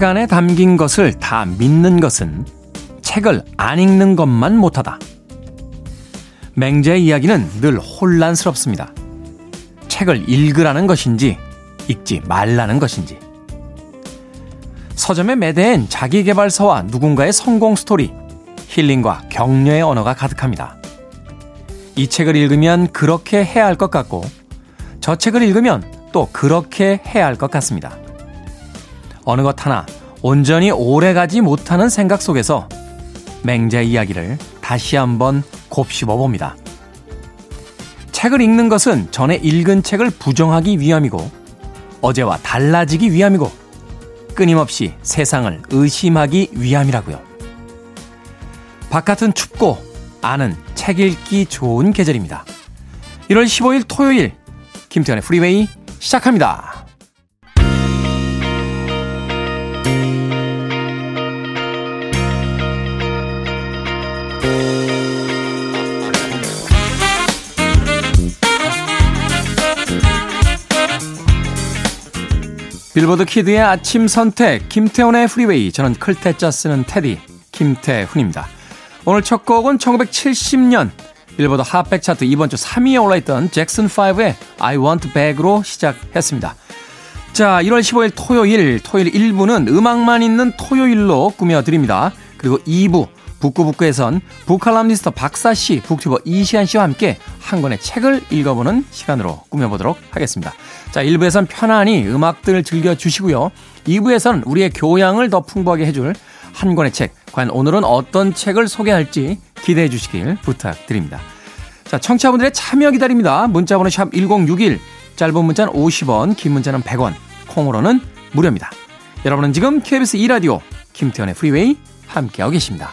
책 안에 담긴 것을 다 믿는 것은 책을 안 읽는 것만 못하다. 맹자의 이야기는 늘 혼란스럽습니다. 책을 읽으라는 것인지 읽지 말라는 것인지. 서점에 매대엔 자기개발서와 누군가의 성공 스토리, 힐링과 격려의 언어가 가득합니다. 이 책을 읽으면 그렇게 해야 할 것 같고, 저 책을 읽으면 또 그렇게 해야 할 것 같습니다. 어느 것 하나 온전히 오래가지 못하는 생각 속에서 맹자의 이야기를 다시 한번 곱씹어 봅니다. 책을 읽는 것은 전에 읽은 책을 부정하기 위함이고 어제와 달라지기 위함이고 끊임없이 세상을 의심하기 위함이라고요. 바깥은 춥고 안은 책 읽기 좋은 계절입니다. 1월 15일 토요일 김태현의 프리웨이 시작합니다. 빌보드 키드의 아침 선택 김태훈의 프리웨이 저는 클테짜 쓰는 테디 김태훈입니다. 오늘 첫 곡은 1970년 빌보드 핫백 차트 이번 주 3위에 올라있던 잭슨5의 I Want Back로 시작했습니다. 자, 1월 15일 토요일, 토요일 1부는 음악만 있는 토요일로 꾸며드립니다. 그리고 2부, 북구북구에선 북칼럼니스트 박사 씨, 북튜버 이시안 씨와 함께 한 권의 책을 읽어보는 시간으로 꾸며보도록 하겠습니다. 자, 1부에선 편안히 음악들을 즐겨주시고요. 2부에서는 우리의 교양을 더 풍부하게 해줄 한 권의 책, 과연 오늘은 어떤 책을 소개할지 기대해 주시길 부탁드립니다. 자, 청취자분들의 참여 기다립니다. 문자번호 샵 1061, 짧은 문자는 50원, 긴 문자는 100원, 콩으로는 무료입니다. 여러분은 지금 KBS 2라디오 김태훈의 프리웨이 함께하고 계십니다.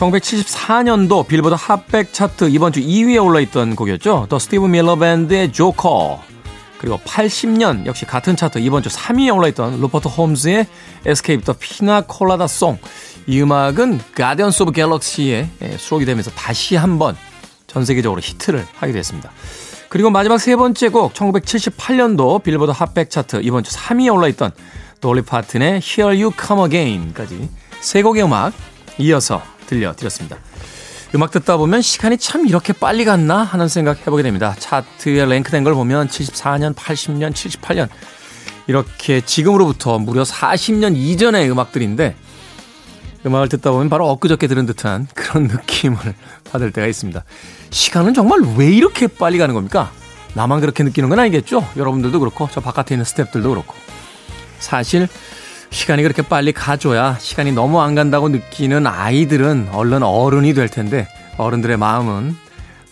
1974년도 빌보드 핫백 차트 이번 주 2위에 올라있던 곡이었죠. 더 스티브 밀러 밴드의 조커. 그리고 80년 역시 같은 차트 이번 주 3위에 올라있던 루퍼트 홈즈의 Piña Colada Song. 이 음악은 Guardians of Galaxy에 수록이 되면서 다시 한번 전 세계적으로 히트를 하게 됐습니다. 그리고 마지막 세 번째 곡 1978년도 빌보드 핫백 차트 이번 주 3위에 올라있던 돌리 파튼의 Here You Come Again까지 세 곡의 음악 이어서 들려드렸습니다. 음악 듣다 보면 시간이 참 이렇게 빨리 갔나 하는 생각 해보게 됩니다. 차트에 랭크된 걸 보면 74년, 80년, 78년 이렇게 지금으로부터 무려 40년 이전의 음악들인데 음악을 듣다 보면 바로 엊그저께 들은 듯한 그런 느낌을 받을 때가 있습니다. 시간은 정말 왜 이렇게 빨리 가는 겁니까? 나만 그렇게 느끼는 건 아니겠죠? 여러분들도 그렇고 저 바깥에 있는 스탭들도 그렇고 사실 시간이 그렇게 빨리 가줘야 시간이 너무 안 간다고 느끼는 아이들은 얼른 어른이 될 텐데 어른들의 마음은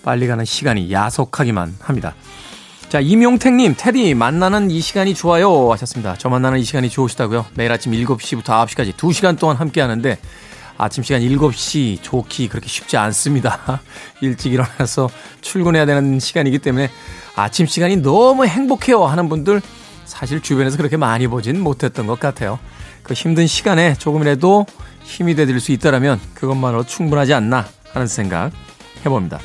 빨리 가는 시간이 야속하기만 합니다. 자, 임용택님, 테디, 만나는 이 시간이 좋아요. 하셨습니다. 저 만나는 이 시간이 좋으시다고요? 매일 아침 7시부터 9시까지 2시간 동안 함께 하는데 아침 시간 7시 좋기 그렇게 쉽지 않습니다. 일찍 일어나서 출근해야 되는 시간이기 때문에 아침 시간이 너무 행복해요 하는 분들 사실 주변에서 그렇게 많이 보진 못했던 것 같아요. 그 힘든 시간에 조금이라도 힘이 되드릴 수 있다라면 그것만으로 충분하지 않나 하는 생각 해봅니다.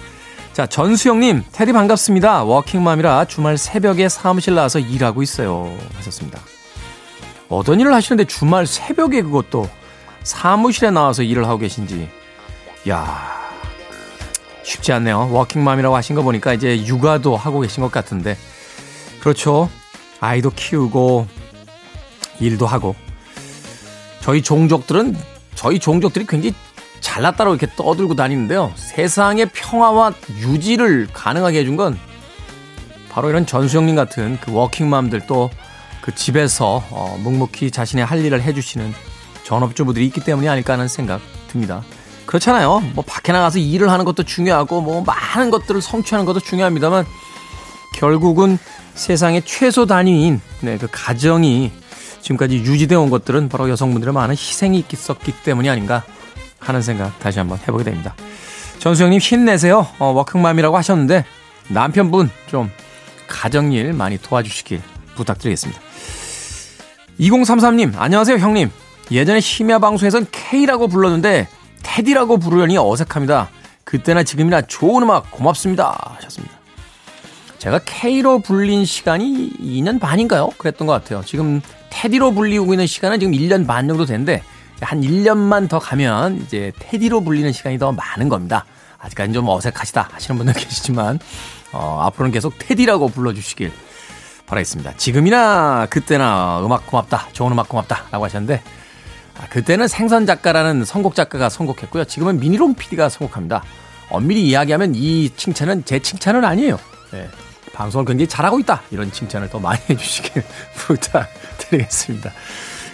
자, 전수영님, 테디 반갑습니다. 워킹맘이라 주말 새벽에 사무실 나와서 일하고 있어요. 하셨습니다. 어떤 일을 하시는데 주말 새벽에 그것도 사무실에 나와서 일을 하고 계신지. 야 쉽지 않네요. 워킹맘이라고 하신 거 보니까 이제 육아도 하고 계신 것 같은데. 그렇죠. 아이도 키우고 일도 하고 저희 종족들은 저희 종족들이 굉장히 잘났다고 이렇게 떠들고 다니는데요. 세상의 평화와 유지를 가능하게 해준 건 바로 이런 전수영님 같은 그 워킹맘들 또 그 집에서 어, 묵묵히 자신의 할 일을 해주시는 전업주부들이 있기 때문이 아닐까 하는 생각 듭니다. 그렇잖아요. 뭐 밖에 나가서 일을 하는 것도 중요하고 뭐 많은 것들을 성취하는 것도 중요합니다만 결국은 세상의 최소 단위인 네, 그 가정이 지금까지 유지되어 온 것들은 바로 여성분들의 많은 희생이 있었기 때문이 아닌가 하는 생각 다시 한번 해보게 됩니다. 전수영님 힘내세요. 어, 워킹맘이라고 하셨는데 남편분 좀 가정일 많이 도와주시길 부탁드리겠습니다. 2033님 안녕하세요 형님. 예전에 심야 방송에선 K라고 불렀는데 테디라고 부르려니 어색합니다. 그때나 지금이나 좋은 음악 고맙습니다 하셨습니다. 제가 K로 불린 시간이 2년 반인가요? 그랬던 것 같아요. 지금 테디로 불리고 있는 시간은 지금 1년 반 정도 됐는데 한 1년만 더 가면 이제 테디로 불리는 시간이 더 많은 겁니다. 아직까지는 좀 어색하시다 하시는 분들 계시지만 어, 앞으로는 계속 테디라고 불러주시길 바라겠습니다. 지금이나 그때나 음악 고맙다, 좋은 음악 고맙다 라고 하셨는데 아, 그때는 생선 작가라는 선곡 작가가 선곡했고요. 지금은 미니롱 PD가 선곡합니다. 엄밀히 이야기하면 이 칭찬은 제 칭찬은 아니에요. 네, 방송을 굉장히 잘하고 있다 이런 칭찬을 더 많이 해주시길 부탁드리겠습니다.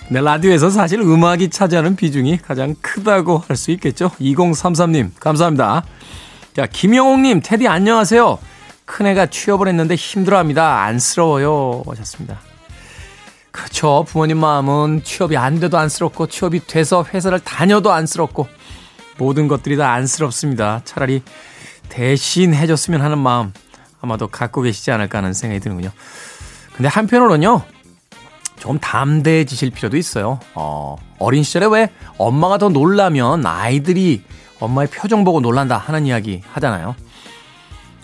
네, 라디오에서 사실 음악이 차지하는 비중이 가장 크다고 할 수 있겠죠. 2033님, 감사합니다. 자, 김영옥님, 테디 안녕하세요. 큰애가 취업을 했는데 힘들어합니다. 안쓰러워요. 하셨습니다. 그렇죠. 부모님 마음은 취업이 안 돼도 안쓰럽고, 취업이 돼서 회사를 다녀도 안쓰럽고, 모든 것들이 다 안쓰럽습니다. 차라리 대신 해줬으면 하는 마음 아마도 갖고 계시지 않을까 하는 생각이 드는군요. 근데 한편으로는요, 조금 담대해지실 필요도 있어요. 어, 어린 시절에 왜 엄마가 더 놀라면 아이들이 엄마의 표정 보고 놀란다 하는 이야기 하잖아요.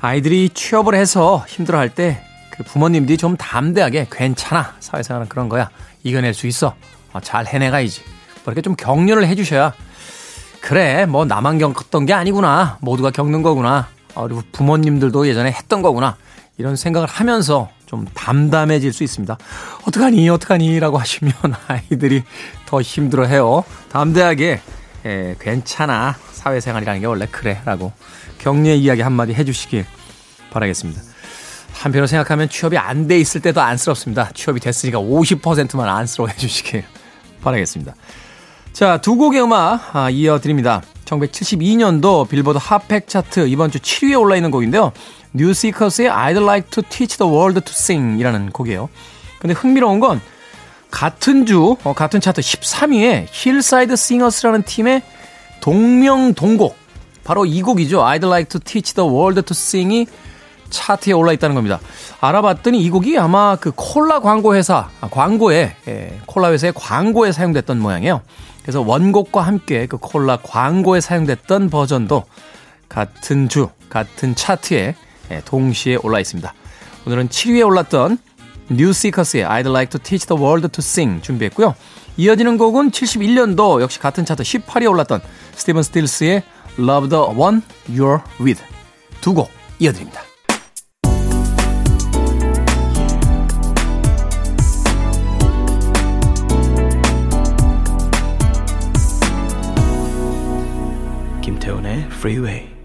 아이들이 취업을 해서 힘들어 할 때 그 부모님들이 좀 담대하게 괜찮아 사회생활은 그런 거야 이겨낼 수 있어 어, 잘 해내가야지 뭐 이렇게 좀 격려를 해주셔야 그래 뭐 나만 겪었던 게 아니구나 모두가 겪는 거구나 어, 그리고 부모님들도 예전에 했던 거구나 이런 생각을 하면서 좀 담담해질 수 있습니다. 어떡하니, 어떡하니, 라고 하시면 아이들이 더 힘들어 해요. 담대하게, 예, 괜찮아. 사회생활이라는 게 원래 그래. 라고 격려의 이야기 한마디 해주시길 바라겠습니다. 한편으로 생각하면 취업이 안 돼 있을 때도 안쓰럽습니다. 취업이 됐으니까 50%만 안쓰러워 해주시길 바라겠습니다. 자, 두 곡의 음악 아, 이어드립니다. 1972년도 빌보드 핫팩 차트 이번 주 7위에 올라 있는 곡인데요. 뉴시커스의 I'd like to teach the world to sing 이라는 곡이에요. 근데 흥미로운 건 같은 주, 어, 같은 차트 13위에 힐사이드 싱어스라는 팀의 동명 동곡. 바로 이 곡이죠. I'd like to teach the world to sing이 차트에 올라 있다는 겁니다. 알아봤더니 이 곡이 아마 그 콜라 광고 회사, 아, 광고에, 예, 콜라 회사의 광고에 사용됐던 모양이에요. 그래서 원곡과 함께 그 콜라 광고에 사용됐던 버전도 같은 주, 같은 차트에 예, 동시에 올라 있습니다. 오늘은 7위에 올랐던 뉴시커스의 I'd like to teach the world to sing 준비했고요. 이어지는 곡은 71년도 역시 같은 차트 18위에 올랐던 스티븐 스틸스의 Love the One You're With 두 곡 이어드립니다. 김태훈의 Freeway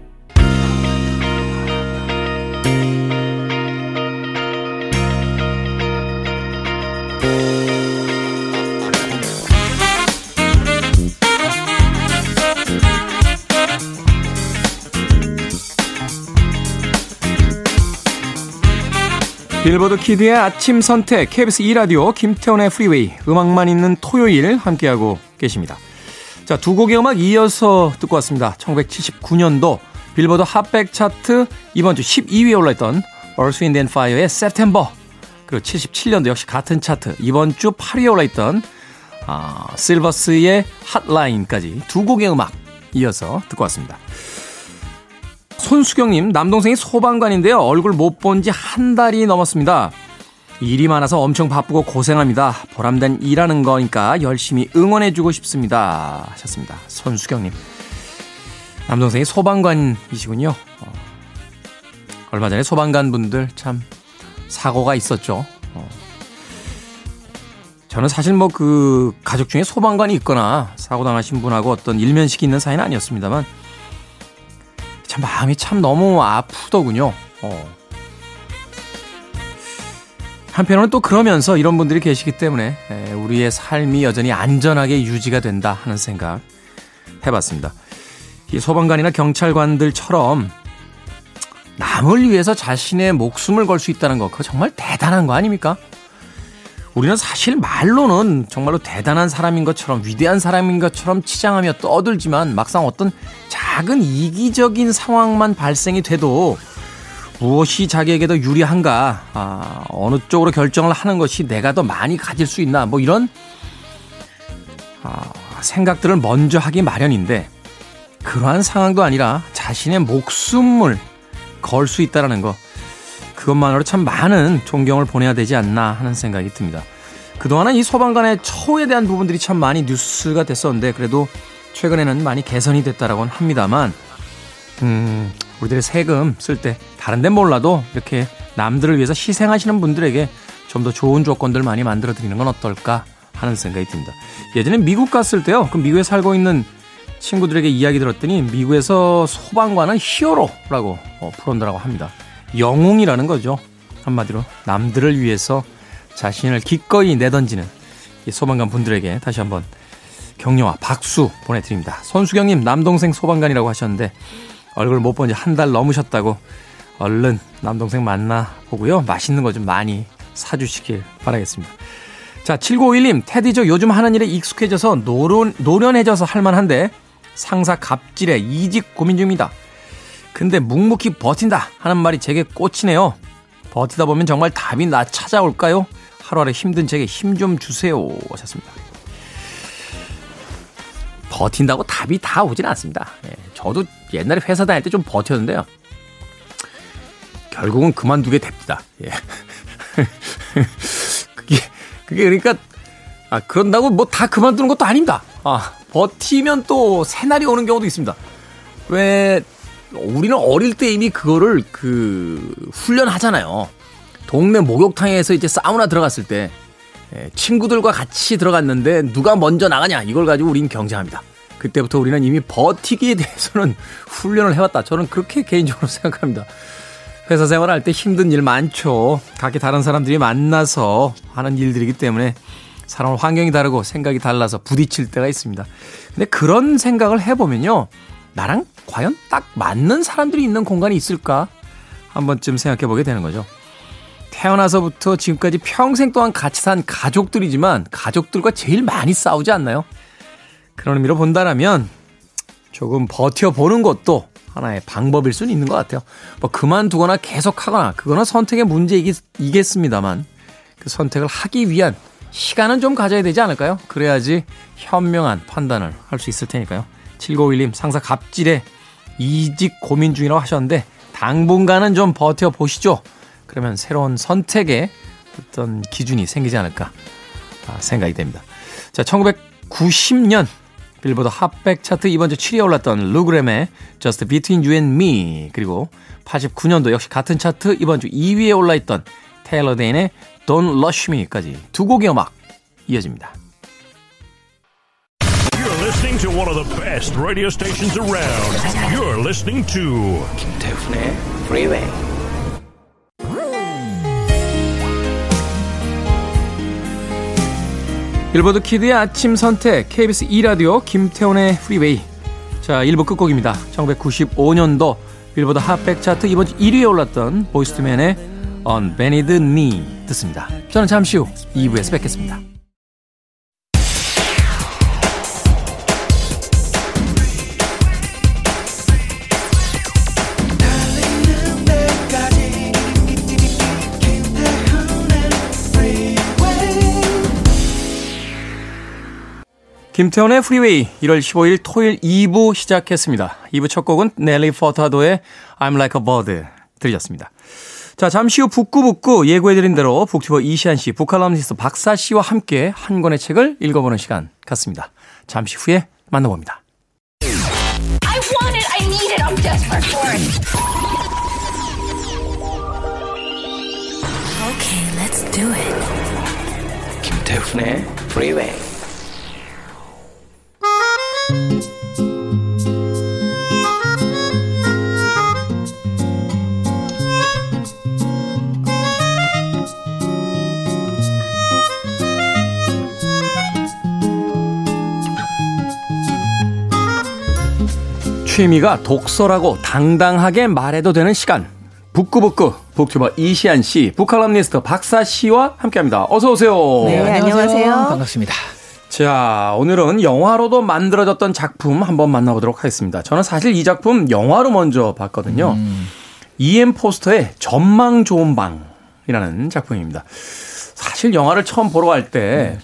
빌보드 키드의 아침 선택 KBS 2라디오 김태훈의 프리웨이 음악만 있는 토요일 함께하고 계십니다. 자, 두 곡의 음악 이어서 듣고 왔습니다. 1979년도 빌보드 핫백 차트 이번 주 12위에 올라있던 Earth, Wind Fire의 September 그리고 77년도 역시 같은 차트 이번 주 8위에 올라있던 아, 실버스의 핫라인까지 두 곡의 음악 이어서 듣고 왔습니다. 손수경님, 남동생이 소방관인데요. 얼굴 못 본 지 한 달이 넘었습니다. 일이 많아서 엄청 바쁘고 고생합니다. 보람된 일하는 거니까 열심히 응원해주고 싶습니다. 하셨습니다. 손수경님. 남동생이 소방관이시군요. 어, 얼마 전에 소방관 분들 참 사고가 있었죠. 어, 저는 사실 뭐 그 가족 중에 소방관이 있거나 사고 당하신 분하고 어떤 일면식이 있는 사이는 아니었습니다만 참 마음이 참 너무 아프더군요. 어. 한편으로는 또 그러면서 이런 분들이 계시기 때문에 우리의 삶이 여전히 안전하게 유지가 된다 하는 생각 해봤습니다. 이 소방관이나 경찰관들처럼 남을 위해서 자신의 목숨을 걸 수 있다는 거, 그거 정말 대단한 거 아닙니까? 우리는 사실 말로는 정말로 대단한 사람인 것처럼 위대한 사람인 것처럼 치장하며 떠들지만 막상 어떤 작은 이기적인 상황만 발생이 돼도 무엇이 자기에게 더 유리한가, 아, 어느 쪽으로 결정을 하는 것이 내가 더 많이 가질 수 있나, 뭐 이런 아, 생각들을 먼저 하기 마련인데 그러한 상황도 아니라 자신의 목숨을 걸 수 있다라는 거. 그것만으로 참 많은 존경을 보내야 되지 않나 하는 생각이 듭니다. 그동안은 이 소방관의 처우에 대한 부분들이 참 많이 뉴스가 됐었는데 그래도 최근에는 많이 개선이 됐다라고는 합니다만 음, 우리들의 세금 쓸 때 다른 데는 몰라도 이렇게 남들을 위해서 희생하시는 분들에게 좀 더 좋은 조건들 많이 만들어 드리는 건 어떨까 하는 생각이 듭니다. 예전에 미국 갔을 때요. 그 미국에 살고 있는 친구들에게 이야기 들었더니 미국에서 소방관은 히어로라고 어, 부른다라고 합니다. 영웅이라는 거죠. 한마디로 남들을 위해서 자신을 기꺼이 내던지는 이 소방관 분들에게 다시 한번 격려와 박수 보내드립니다. 손수경님 남동생 소방관이라고 하셨는데 얼굴 못 본 지 한 달 넘으셨다고 얼른 남동생 만나 보고요. 맛있는 거 좀 많이 사주시길 바라겠습니다. 자, 7951님, 테디 저 요즘 하는 일에 익숙해져서 노련, 노련해져서 할만한데 상사 갑질에 이직 고민 중입니다. 근데 묵묵히 버틴다 하는 말이 제게 꽂히네요. 버티다 보면 정말 답이 나 찾아올까요? 하루하루 힘든 제게 힘 좀 주세요. 하셨습니다. 버틴다고 답이 다 오진 않습니다. 예, 저도 옛날에 회사 다닐 때 좀 버텼는데요. 결국은 그만두게 됩니다. 예. 그게, 그게 그러니까, 아, 그런다고 뭐 다 그만두는 것도 아닙니다. 아, 버티면 또 새날이 오는 경우도 있습니다. 왜, 우리는 어릴 때 이미 그거를 그, 훈련하잖아요. 동네 목욕탕에서 이제 사우나 들어갔을 때, 예, 친구들과 같이 들어갔는데 누가 먼저 나가냐 이걸 가지고 우린 경쟁합니다. 그때부터 우리는 이미 버티기에 대해서는 훈련을 해왔다. 저는 그렇게 개인적으로 생각합니다. 회사 생활할 때 힘든 일 많죠. 각기 다른 사람들이 만나서 하는 일들이기 때문에 사람 환경이 다르고 생각이 달라서 부딪힐 때가 있습니다. 근데 그런 생각을 해보면요. 나랑 과연 딱 맞는 사람들이 있는 공간이 있을까? 한 번쯤 생각해 보게 되는 거죠. 태어나서부터 지금까지 평생 동안 같이 산 가족들이지만 가족들과 제일 많이 싸우지 않나요? 그런 의미로 본다라면 조금 버텨보는 것도 하나의 방법일 수는 있는 것 같아요. 뭐 그만두거나 계속하거나 그거는 선택의 문제이겠습니다만 그 선택을 하기 위한 시간은 좀 가져야 되지 않을까요? 그래야지 현명한 판단을 할 수 있을 테니까요. 7951님 상사 갑질에 이직 고민 중이라고 하셨는데 당분간은 좀 버텨보시죠. 그러면 새로운 선택에 어떤 기준이 생기지 않을까 아, 생각이 됩니다. 자, 1990년 빌보드 핫백 차트 이번 주 7위에 올랐던 루그램의 Just Between You and Me 그리고 89년도 역시 같은 차트 이번 주 2위에 올라있던 테일러 데인의 Don't Rush Me까지 두 곡의 음악 이어집니다. You're listening to one of the best radio stations around. You're listening to 김태훈의 Freeway. 빌보드 키드의 아침 선택 KBS 2라디오 김태훈의 프리웨이 자 1부 끝곡입니다. 1995년도 빌보드 핫백 차트 이번 주 1위에 올랐던 보이즈 투 맨의 On Bended Knee 듣습니다. 저는 잠시 후 2부에서 뵙겠습니다. 김태훈의 프리웨이 1월 15일 토요일 2부 시작했습니다. 2부 첫 곡은 넬리 퍼타도의 I'm Like a Bird 들으셨습니다. 자, 잠시 후 북구북구 예고해드린 대로 북튜버 이시한 씨, 북칼럼니스트 박사 씨와 함께 한 권의 책을 읽어보는 시간 갖습니다. 잠시 후에 만나봅니다. I want it, I need it, I'm desperate for it. Okay, let's do it. 김태훈의 프리웨이 취미가 독서라고 당당하게 말해도 되는 시간. 북구북구 북튜버 이시한 씨, 북칼럼니스트 박사 씨와 함께합니다. 어서 오세요. 네, 안녕하세요. 반갑습니다. 자, 오늘은 영화로도 만들어졌던 작품 한번 만나보도록 하겠습니다. 저는 사실 이 작품 영화로 먼저 봤거든요. 음. 이엠 포스터의 전망 좋은 방이라는 작품입니다. 사실 영화를 처음 보러 갈때 네.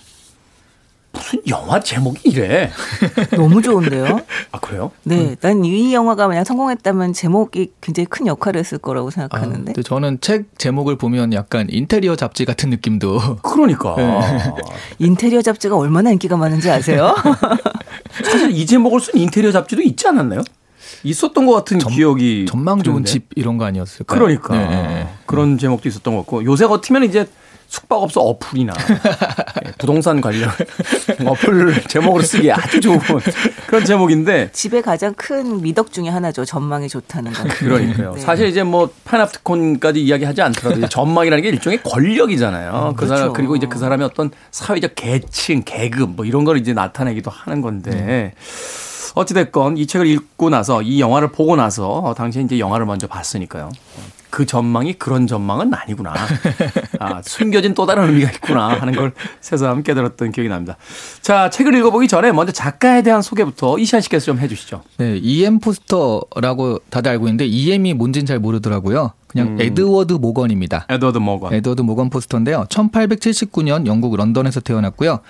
무슨 영화 제목이 이래? 너무 좋은데요? 아, 그래요? 네. 난 이 영화가 만약 성공했다면 제목이 굉장히 큰 역할을 했을 거라고 생각하는데. 아, 저는 책 제목을 보면 약간 인테리어 잡지 같은 느낌도. 그러니까. 네. 인테리어 잡지가 얼마나 인기가 많은지 아세요? 사실 이 제목을 쓴 인테리어 잡지도 있지 않았나요? 있었던 것 같은 전, 기억이. 전망 좋은 드는데? 집 이런 거 아니었을까요? 그러니까. 네. 그런 제목도 있었던 것 같고. 요새 같으면 이제 숙박업소 어플이나 예, 부동산 관련 어플 제목으로 쓰기에 아주 좋은 그런 제목인데 집의 가장 큰 미덕 중에 하나죠. 전망이 좋다는 거. 그러니까요. 네. 사실 이제 뭐 파나프티콘까지 이야기하지 않더라도 전망이라는 게 일종의 권력이잖아요. 음, 그 그렇죠. 사람 그리고 이제 그 사람의 어떤 사회적 계층, 계급 뭐 이런 걸 이제 나타내기도 하는 건데 음. 어찌됐건 이 책을 읽고 나서 이 영화를 보고 나서 당시에 이제 영화를 먼저 봤으니까요. 그 전망이 그런 전망은 아니구나. 아, 숨겨진 또 다른 의미가 있구나 하는 걸 새삼 깨달았던 기억이 납니다. 자, 책을 읽어보기 전에 먼저 작가에 대한 소개부터 이시한 씨께서 좀 해주시죠. 네, EM 포스터라고 다들 알고 있는데 EM이 뭔지는 잘 모르더라고요. 그냥 음. 에드워드 모건입니다. 에드워드 모건. 에드워드 모건 포스터인데요. 1879년 영국 런던에서 태어났고요.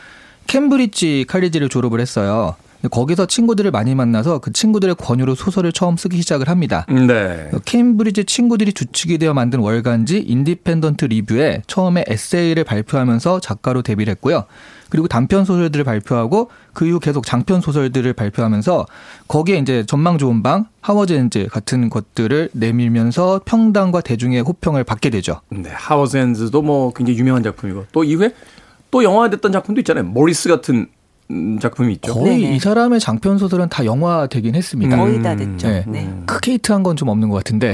캠브리지 칼리지를 졸업을 했어요. 거기서 친구들을 많이 만나서 그 친구들의 권유로 소설을 처음 쓰기 시작을 합니다. 네. 케임브리지 친구들이 주축이 되어 만든 월간지 인디펜던트 리뷰에 처음에 에세이를 발표하면서 작가로 데뷔를 했고요. 그리고 단편 소설들을 발표하고 그 이후 계속 장편 소설들을 발표하면서 거기에 이제 전망 좋은 방, 하워즈 엔드 같은 것들을 내밀면서 평단과 대중의 호평을 받게 되죠. 네, 하워즈 엔즈도 뭐 굉장히 유명한 작품이고 또 이후에 또 영화됐던 작품도 있잖아요. 모리스 같은 음, 작품이 있죠. 거의 네네. 이 사람의 장편 소설은 다 영화 되긴 했습니다. 음. 거의 다 됐죠. 네. 네. 크게 히트한 건 좀 없는 것 같은데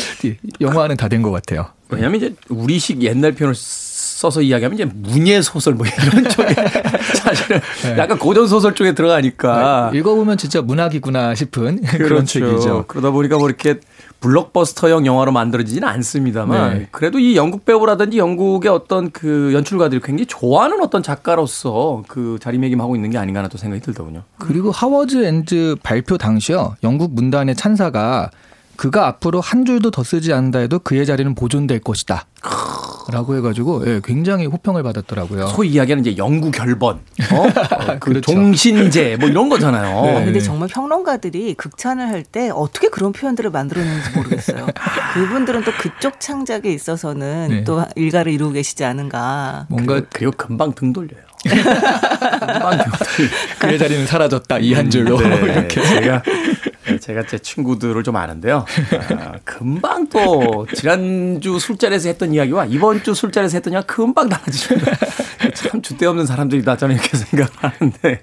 영화는 다 된 것 같아요. 왜냐하면 이제 우리식 옛날 표현을 써서 이야기하면 이제 문예 소설 뭐 이런 쪽에 사실은 네. 약간 고전 소설 쪽에 들어가니까 네. 읽어보면 진짜 문학이구나 싶은 그렇죠. 그런 책이죠. 그러다 보니까 뭐 이렇게 블록버스터형 영화로 만들어지지는 않습니다만 네. 그래도 이 영국 배우라든지 영국의 어떤 그 연출가들이 굉장히 좋아하는 어떤 작가로서 그 자리매김하고 있는 게 아닌가 하는 또 생각이 들더군요. 그리고 하워즈 엔드 발표 당시요 영국 문단의 찬사가 그가 앞으로 한 줄도 더 쓰지 않는다 해도 그의 자리는 보존될 것이다. 라고 해가지고 예, 굉장히 호평을 받았더라고요. 소위 이야기하는 이제 영구 결번, 어? 그 그렇죠. 종신제 뭐 이런 거잖아요. 네. 근데 정말 평론가들이 극찬을 할 때 어떻게 그런 표현들을 만들어내는지 모르겠어요. 그분들은 또 그쪽 창작에 있어서는 네. 또 일가를 이루고 계시지 않은가. 뭔가 그리고 금방 등 돌려요. 금방 등 돌려. 그의 자리는 사라졌다 이 한 줄로 네, 이렇게 제가 네, 제가 제 친구들을 좀 아는데요. 아, 금방 또 지난주 술자리에서 했던 이야기와 이번 주 술자리에서 했던 이야기 금방 달라지십니다. 참 주대 없는 사람들이다 저는 이렇게 생각하는데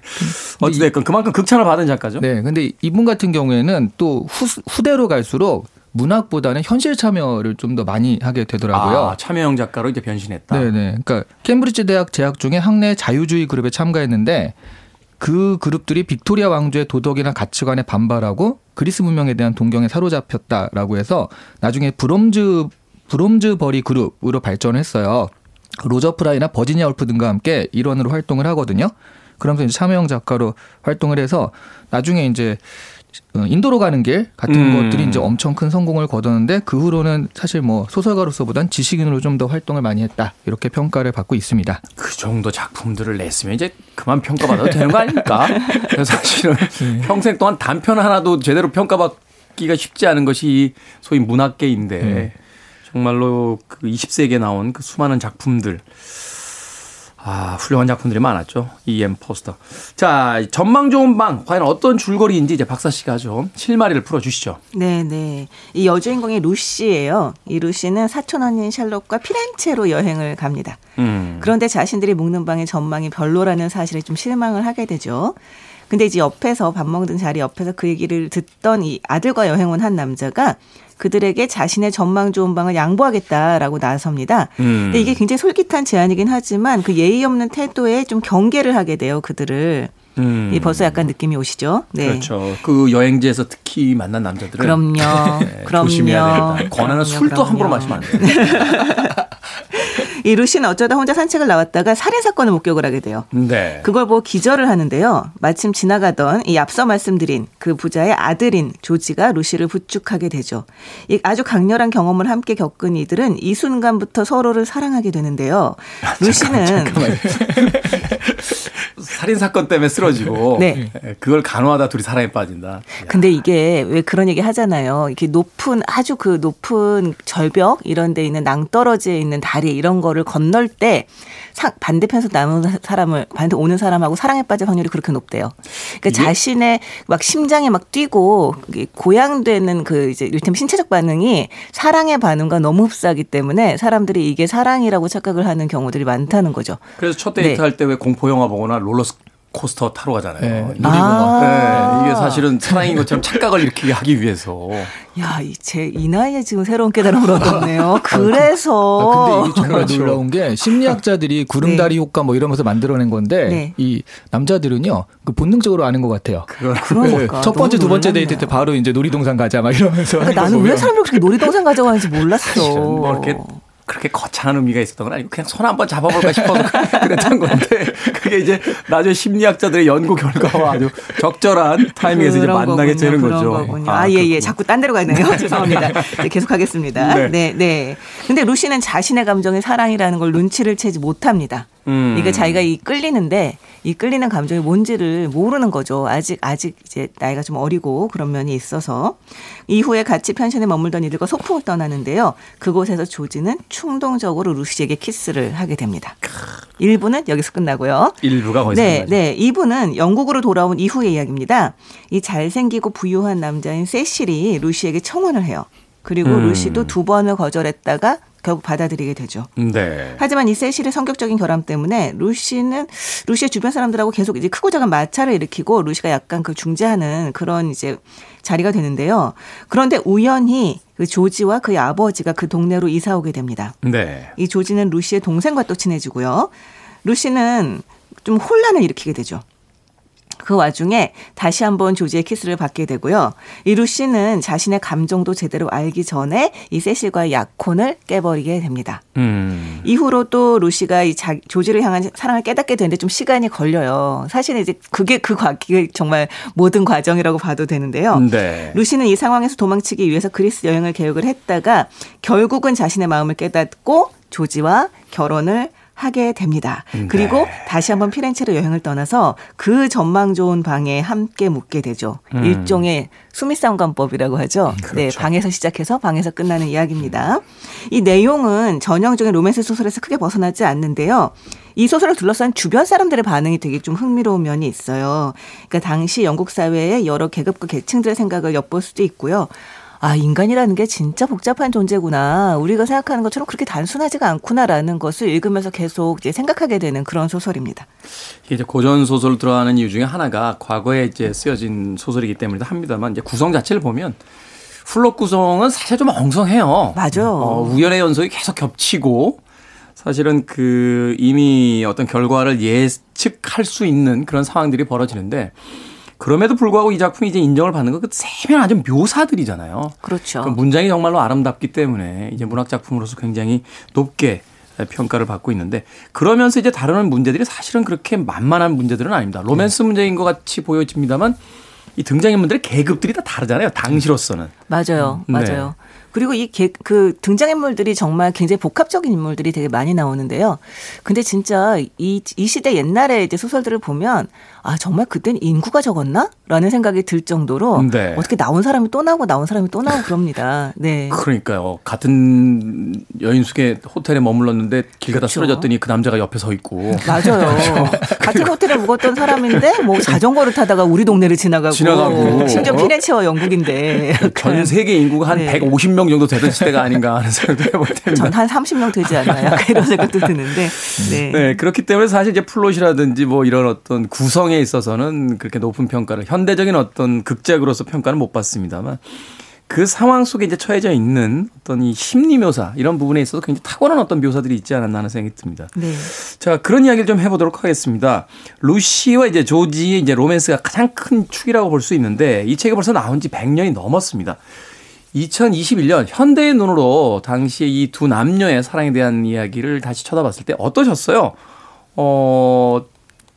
어찌됐건 그만큼 극찬을 받은 작가죠. 네, 근데 이분 같은 경우에는 또 후, 후대로 갈수록 문학보다는 현실 참여를 좀 더 많이 하게 되더라고요. 아, 참여형 작가로 이제 변신했다. 네네. 그러니까 캠브리지 대학 재학 중에 학내 자유주의 그룹에 참가했는데 그 그룹들이 빅토리아 왕조의 도덕이나 가치관에 반발하고 그리스 문명에 대한 동경에 사로잡혔다라고 해서 나중에 블룸즈 블룸즈버리 그룹으로 발전했어요. 로저 프라이나 버지니아 울프 등과 함께 일원으로 활동을 하거든요. 그러면서 이제 참여형 작가로 활동을 해서 나중에 이제 어, 인도로 가는 길 같은 음. 것들이 이제 엄청 큰 성공을 거뒀는데 그 후로는 사실 뭐 소설가로서보단 지식인으로 좀 더 활동을 많이 했다 이렇게 평가를 받고 있습니다. 그 정도 작품들을 냈으면 이제 그만 평가받아도 되는 거 아닙니까? 사실은 네. 평생 동안 단편 하나도 제대로 평가받기가 쉽지 않은 것이 소위 문학계인데 네. 정말로 그 20세기에 나온 그 수많은 작품들 아, 훌륭한 작품들이 많았죠. 이엠 포스터. 자, 전망 좋은 방. 과연 어떤 줄거리인지 이제 박사 씨가 좀 실마리를 풀어 주시죠. 네, 네. 이 여주인공이 루시예요. 이 루시는 사촌 언니인 샬롯과 피렌체로 여행을 갑니다. 음. 그런데 자신들이 묵는 방의 전망이 별로라는 사실에 좀 실망을 하게 되죠. 근데 이제 옆에서 밥 먹는 자리 옆에서 그 얘기를 듣던 이 아들과 여행 온 한 남자가 그들에게 자신의 전망 좋은 방을 양보하겠다라고 나섭니다. 음. 근데 이게 굉장히 솔깃한 제안이긴 하지만 그 예의 없는 태도에 좀 경계를 하게 돼요, 그들을. 음. 이 벌써 약간 느낌이 오시죠? 네. 그렇죠. 그 여행지에서 특히 만난 남자들은 그럼요. 네, 그럼요. 조심해야 됩니다. 권하는 술도 그럼요. 함부로 마시면 안 돼요. 이 루시는 어쩌다 혼자 산책을 나왔다가 살인 사건을 목격을 하게 돼요. 네. 그걸 보고 기절을 하는데요. 마침 지나가던 이 앞서 말씀드린 그 부자의 아들인 조지가 루시를 부축하게 되죠. 이 아주 강렬한 경험을 함께 겪은 이들은 이 순간부터 서로를 사랑하게 되는데요. 아, 루시는 잠깐만, 살인 사건 때문에 쓰러지고 네. 그걸 간호하다 둘이 사랑에 빠진다. 근데 이게 왜 그런 얘기 하잖아요. 이렇게 높은 아주 그 높은 절벽 이런 데 있는 낭떠러지에 있는 다리 이런 거를 건널 때 반대편에서 남은 사람을 반대 오는 사람하고 사랑에 빠질 확률이 그렇게 높대요. 그러니까 자신의 막 심장이 막 뛰고 고양되는 그 이제 이를테면 신체적 반응이 사랑의 반응과 너무 흡사하기 때문에 사람들이 이게 사랑이라고 착각을 하는 경우들이 많다는 거죠. 그래서 첫 데이트 네. 할때 왜 공포 영화 보거나 롤러 코스터 타러 가잖아요. 네. 아~ 네, 이게 사실은 사랑인 것처럼 착각을 이렇게 하기 위해서. 야, 제 이 나이에 지금 새로운 깨달음을 얻었네요. 그래서. 아, 근데 이게 정말 그렇죠. 놀라운 게 심리학자들이 구름다리 네. 효과 뭐 이러면서 만들어낸 건데 네. 이 남자들은요 그 본능적으로 아는 것 같아요. 그러니까. 첫 번째 두 번째 데이트 때 바로 이제 놀이동산 가자 막 이러면서. 그러니까 나는 왜 사람들이 그렇게 놀이동산 가자고 하는지 몰랐어. 뭐 이렇게 그렇게 거창한 의미가 있었던 건 아니고 그냥 손 한번 잡아볼까 싶어서 그랬던 건데 그게 이제 나중에 심리학자들의 연구 결과와 아주 적절한 타이밍에서 이제 만나게 되는 거죠. 아, 예, 예. 자꾸 딴 데로 가네요. 죄송합니다. 네, 계속하겠습니다. 네. 네, 네. 근데 루시는 자신의 감정이 사랑이라는 걸 눈치를 채지 못합니다. 음. 이게 자기가 이 끌리는데 이 끌리는 감정이 뭔지를 모르는 거죠. 아직 아직 이제 나이가 좀 어리고 그런 면이 있어서 이후에 같이 편션에 머물던 이들과 소풍을 떠나는데요. 그곳에서 조지는 충동적으로 루시에게 키스를 하게 됩니다. 1부는 여기서 끝나고요. 1부가 거기서 네, 네. 2부는 영국으로 돌아온 이후의 이야기입니다. 이 잘생기고 부유한 남자인 세실이 루시에게 청혼을 해요. 그리고 음. 루시도 두 번을 거절했다가 결국 받아들이게 되죠. 네. 하지만 이 세실의 성격적인 결함 때문에 루시는 루시의 주변 사람들하고 계속 이제 크고 작은 마찰을 일으키고 루시가 약간 그 중재하는 그런 이제 자리가 되는데요. 그런데 우연히 그 조지와 그의 아버지가 그 동네로 이사 오게 됩니다. 네. 이 조지는 루시의 동생과 또 친해지고요. 루시는 좀 혼란을 일으키게 되죠. 그 와중에 다시 한번 조지의 키스를 받게 되고요. 이루 씨는 자신의 감정도 제대로 알기 전에 이 세실과의 약혼을 깨버리게 됩니다. 음. 이후로 또 루시가 이 자, 조지를 향한 사랑을 깨닫게 되는데 좀 시간이 걸려요. 사실은 이제 그게 그 과, 정말 모든 과정이라고 봐도 되는데요. 네. 루시는 이 상황에서 도망치기 위해서 그리스 여행을 계획을 했다가 결국은 자신의 마음을 깨닫고 조지와 결혼을 하게 됩니다. 네. 그리고 다시 한번 피렌체로 여행을 떠나서 그 전망 좋은 방에 함께 묵게 되죠. 음. 일종의 수미상관법이라고 하죠. 네, 그렇죠. 네, 방에서 시작해서 방에서 끝나는 이야기입니다. 이 내용은 전형적인 로맨스 소설에서 크게 벗어나지 않는데요. 이 소설을 둘러싼 주변 사람들의 반응이 되게 좀 흥미로운 면이 있어요. 그러니까 당시 영국 사회의 여러 계급과 계층들의 생각을 엿볼 수도 있고요. 아, 인간이라는 게 진짜 복잡한 존재구나. 우리가 생각하는 것처럼 그렇게 단순하지가 않구나라는 것을 읽으면서 계속 이제 생각하게 되는 그런 소설입니다. 이게 이제 고전 소설 들어가는 이유 중에 하나가 과거에 이제 쓰여진 소설이기 때문이기도 합니다만 이제 구성 자체를 보면 플롯 구성은 사실 좀 엉성해요. 맞아. 어, 우연의 연속이 계속 겹치고 사실은 그 이미 어떤 결과를 예측할 수 있는 그런 상황들이 벌어지는데 그럼에도 불구하고 이 작품이 이제 인정을 받는 건그 세밀한 묘사들이잖아요. 그렇죠. 그 문장이 정말로 아름답기 때문에 이제 문학 작품으로서 굉장히 높게 평가를 받고 있는데 그러면서 이제 다루는 문제들이 사실은 그렇게 만만한 문제들은 아닙니다. 로맨스 문제인 것 같이 보여집니다만 이 등장인물들의 계급들이 다 다르잖아요. 당시로서는. 맞아요. 음. 맞아요. 네. 그리고 이 그 등장인물들이 정말 굉장히 복합적인 인물들이 되게 많이 나오는데요. 근데 진짜 이, 이 시대 옛날에 이제 소설들을 보면 아 정말 그땐 인구가 적었나? 라는 생각이 들 정도로 네. 어떻게 나온 사람이 또 나오고 나온 사람이 또 나오고 그럽니다. 네. 그러니까요. 같은 여인숙의 호텔에 머물렀는데 길 가다 그렇죠. 쓰러졌더니 그 남자가 옆에 서 있고. 맞아요. 같은 호텔에 묵었던 사람인데 뭐 자전거를 타다가 우리 동네를 지나가고, 지나가고. 심지어 피렌체와 영국인데 전 세계 인구가 한 네. 150명 정도 되던 시대가 아닌가 하는 생각도 해볼 텐데. 전한 30명 되지 않나요? 이런 생각도 드는데. 네. 네. 그렇기 때문에 사실 이제 플롯이라든지 뭐 이런 어떤 구성 구성에 있어서는 그렇게 높은 평가를 현대적인 어떤 극작으로서 평가는 못 받습니다만 그 상황 속에 이제 처해져 있는 어떤 이 심리 묘사 이런 부분에 있어서 굉장히 탁월한 어떤 묘사들이 있지 않았나 하는 생각이 듭니다. 네. 자, 그런 이야기를 좀 해보도록 하겠습니다. 루시와 이제 조지의 이제 로맨스가 가장 큰 축이라고 볼 수 있는데 이 책이 벌써 나온 지 100년이 넘었습니다. 2021년 현대의 눈으로 당시에 이 두 남녀의 사랑에 대한 이야기를 다시 쳐다봤을 때 어떠셨어요? 어,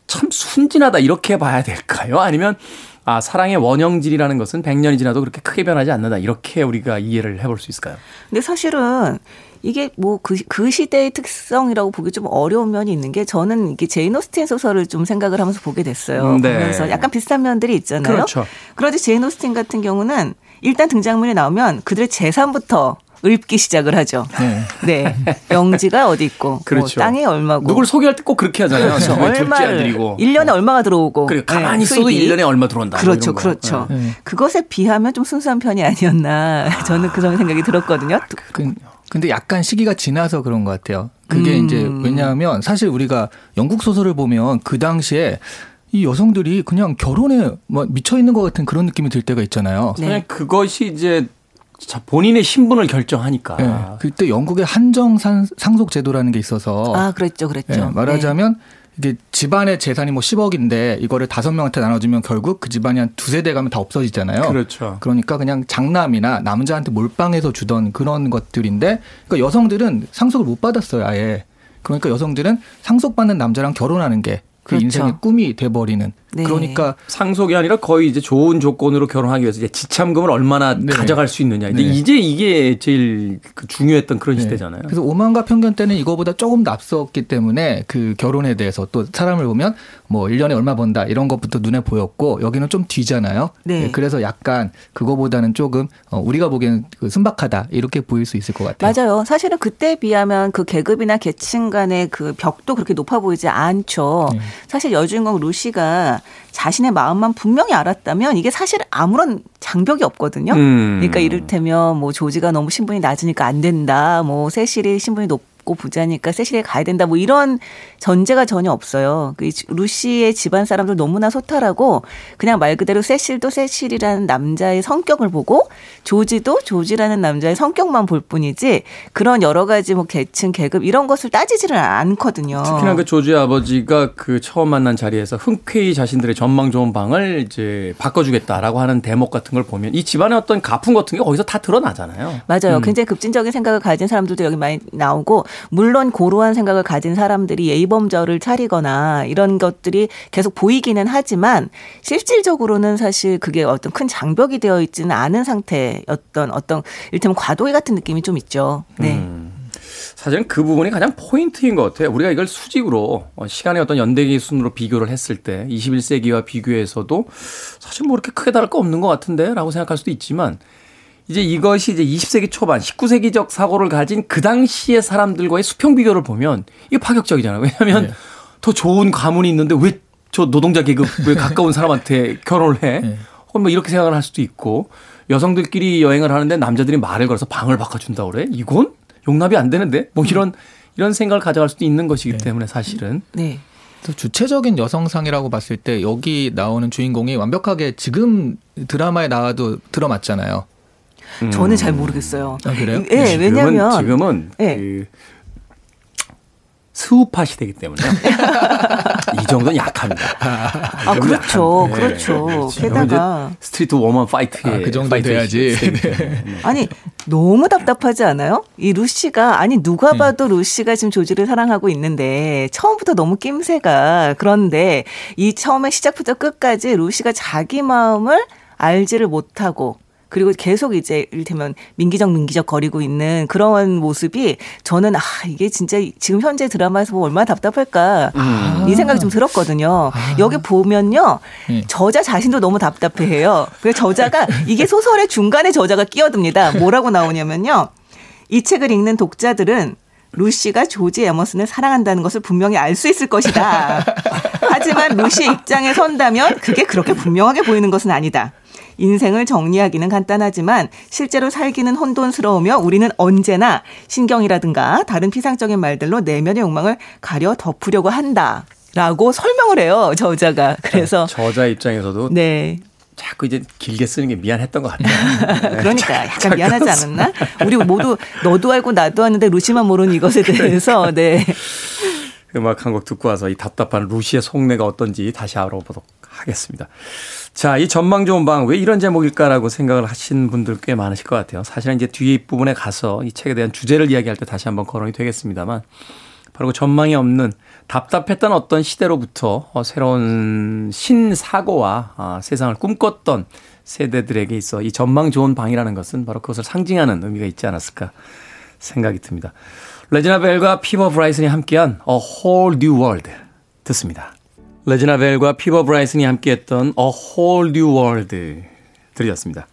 참 순진하다 이렇게 봐야 될까요? 아니면 아, 사랑의 원형질이라는 것은 100년이 지나도 그렇게 크게 변하지 않는다. 이렇게 우리가 이해를 해볼 수 있을까요? 근데 사실은 이게 뭐그 그 시대의 특성이라고 보기 좀 어려운 면이 있는 게 저는 이게 제인 오스틴 소설을 좀 생각을 하면서 보게 됐어요. 음, 네. 보면서 약간 비슷한 면들이 있잖아요. 그렇죠. 그런데 제인 오스틴 같은 경우는 일단 등장인물이 나오면 그들의 재산부터 읊기 시작을 하죠. 네. 네. 영지가 어디 있고 뭐 그렇죠. 뭐 땅이 얼마고 누굴 소개할 때 꼭 그렇게 하잖아요. 그렇죠. 얼마를 1년에 얼마가 들어오고 그래 가만히 네. 있어도 1년에 얼마 들어온다. 그렇죠. 그렇죠. 네. 그것에 비하면 좀 순수한 편이 아니었나 저는 그런 생각이 들었거든요. 그, 근데 약간 시기가 지나서 그런 것 같아요. 그게 음. 이제 왜냐하면 사실 우리가 영국 소설을 보면 그 당시에 이 여성들이 그냥 결혼에 뭐 미쳐 있는 것 같은 그런 느낌이 들 때가 있잖아요. 네. 그것이 이제 자, 본인의 신분을 결정하니까. 네, 그때 영국의 한정 상속 제도라는 게 있어서 아, 그랬죠. 그랬죠. 네, 말하자면 네. 이게 집안의 재산이 뭐 10억인데 이거를 다섯 명한테 나눠주면 결국 그 집안이 한 두세 대 가면 다 없어지잖아요. 그렇죠. 그러니까 그냥 장남이나 남자한테 몰빵해서 주던 그런 것들인데 그러니까 여성들은 상속을 못 받았어요, 아예. 그러니까 여성들은 상속받는 남자랑 결혼하는 게 그 그렇죠. 인생의 꿈이 돼버리는 네. 그러니까 상속이 아니라 거의 이제 좋은 조건으로 결혼하기 위해서 이제 지참금을 얼마나 네. 가져갈 수 있느냐. 근데 네. 이제 이게 제일 그 중요했던 그런 네. 시대잖아요. 그래서 오만과 편견 때는 이거보다 조금 더 앞섰기 때문에 그 결혼에 대해서 또 사람을 보면 뭐 1년에 얼마 번다 이런 것부터 눈에 보였고 여기는 좀 뒤잖아요. 네. 네 그래서 약간 그거보다는 조금 어, 우리가 보기에는 그 순박하다 이렇게 보일 수 있을 것 같아요. 맞아요. 사실은 그때에 비하면 그 계급이나 계층 간의 그 벽도 그렇게 높아 보이지 않죠. 사실 여주인공 루시가 자신의 마음만 분명히 알았다면 이게 사실 아무런 장벽이 없거든요. 음. 그러니까 이를테면 뭐 조지가 너무 신분이 낮으니까 안 된다. 뭐 세실이 신분이 높 없고 부자니까 세실에 가야 된다 뭐 이런 전제가 전혀 없어요. 그 루시의 집안 사람들 너무나 소탈하고 그냥 말 그대로 세실도 세실이라는 남자의 성격을 보고 조지도 조지라는 남자의 성격만 볼 뿐이지 그런 여러 가지 뭐 계층 계급 이런 것을 따지지를 않거든요. 특히나 그 조지 아버지가 그 처음 만난 자리에서 흔쾌히 자신들의 전망 좋은 방을 이제 바꿔주겠다라고 하는 대목 같은 걸 보면 이 집안의 어떤 가풍 같은 게 거기서 다 드러나잖아요. 맞아요. 음. 굉장히 급진적인 생각을 가진 사람들도 여기 많이 나오고 물론 고루한 생각을 가진 사람들이 예의범절을 차리거나 이런 것들이 계속 보이기는 하지만 실질적으로는 사실 그게 어떤 큰 장벽이 되어 있지는 않은 상태였던 어떤 일테면 과도기 같은 느낌이 좀 있죠. 네. 음. 사실은 그 부분이 가장 포인트인 것 같아요. 우리가 이걸 수직으로 어, 시간의 어떤 연대기 순으로 비교를 했을 때 21세기와 비교해서도 사실 뭐 그렇게 크게 다를 거 없는 것 같은데 라고 생각할 수도 있지만 이제 이것이 이제 20세기 초반 19세기적 사고를 가진 그 당시의 사람들과의 수평 비교를 보면 이게 파격적이잖아요. 왜냐하면 네. 더 좋은 가문이 있는데 왜 저 노동자 계급에 가까운 사람한테 결혼을 해? 네. 혹은 뭐 이렇게 생각을 할 수도 있고 여성들끼리 여행을 하는데 남자들이 말을 걸어서 방을 바꿔준다 그래? 이건 용납이 안 되는데? 뭐 이런 이런 생각을 가져갈 수도 있는 것이기 네. 때문에 사실은. 네. 주체적인 여성상이라고 봤을 때 여기 나오는 주인공이 완벽하게 지금 드라마에 나와도 들어맞잖아요. 음. 저는 잘 모르겠어요. 아, 그래요? 예, 네, 왜냐면 지금은 네. 그 스우파 시대이기 때문에 이 정도는 약합니다. 아, 그렇죠, 약합니다. 그렇죠. 네, 게다가 Street Woman Fighter 아, 그 정도 돼야지. 네. 아니 너무 답답하지 않아요? 이 루시가 아니 누가 네. 봐도 루시가 지금 조지를 사랑하고 있는데 처음부터 너무 낌새가 그런데 이 처음에 시작부터 끝까지 루시가 자기 마음을 알지를 못하고 그리고 계속 이제 이를테면 민기적 민기적 거리고 있는 그런 모습이 저는 아 이게 진짜 지금 현재 드라마에서 보면 얼마나 답답할까 음. 이 생각이 좀 들었거든요. 아. 여기 보면요 네. 저자 자신도 너무 답답해해요. 그 저자가 이게 소설의 중간에 저자가 끼어듭니다. 뭐라고 나오냐면요. 이 책을 읽는 독자들은 루시가 조지 에머슨을 사랑한다는 것을 분명히 알 수 있을 것이다. 하지만 루시의 입장에 선다면 그게 그렇게 분명하게 보이는 것은 아니다. 인생을 정리하기는 간단하지만 실제로 살기는 혼돈스러우며 우리는 언제나 신경이라든가 다른 피상적인 말들로 내면의 욕망을 가려 덮으려고 한다. 라고 설명을 해요, 저자가. 그래서. 저자 입장에서도. 네. 자꾸 이제 길게 쓰는 게 미안했던 것 같아요. 그러니까 약간 미안하지 않았나? 우리 모두 너도 알고 나도 아는데 루시만 모르는 이것에 대해서 네. 음악 한 곡 듣고 와서 이 답답한 루시의 속내가 어떤지 다시 알아보도록 하겠습니다. 자, 이 전망 좋은 방 왜 이런 제목일까라고 생각을 하신 분들 꽤 많으실 것 같아요. 사실은 이제 뒤에 부분에 가서 이 책에 대한 주제를 이야기할 때 다시 한번 거론이 되겠습니다만 바로 그 전망이 없는 답답했던 어떤 시대로부터 어, 새로운 신사고와 아, 세상을 꿈꿨던 세대들에게 있어 이 전망 좋은 방이라는 것은 바로 그것을 상징하는 의미가 있지 않았을까 생각이 듭니다. 레지나 벨과 피보 브라이슨이 함께한 A Whole New World 듣습니다. 레지나 벨과 피보 브라이슨이 함께했던 A Whole New World 들으셨습니다.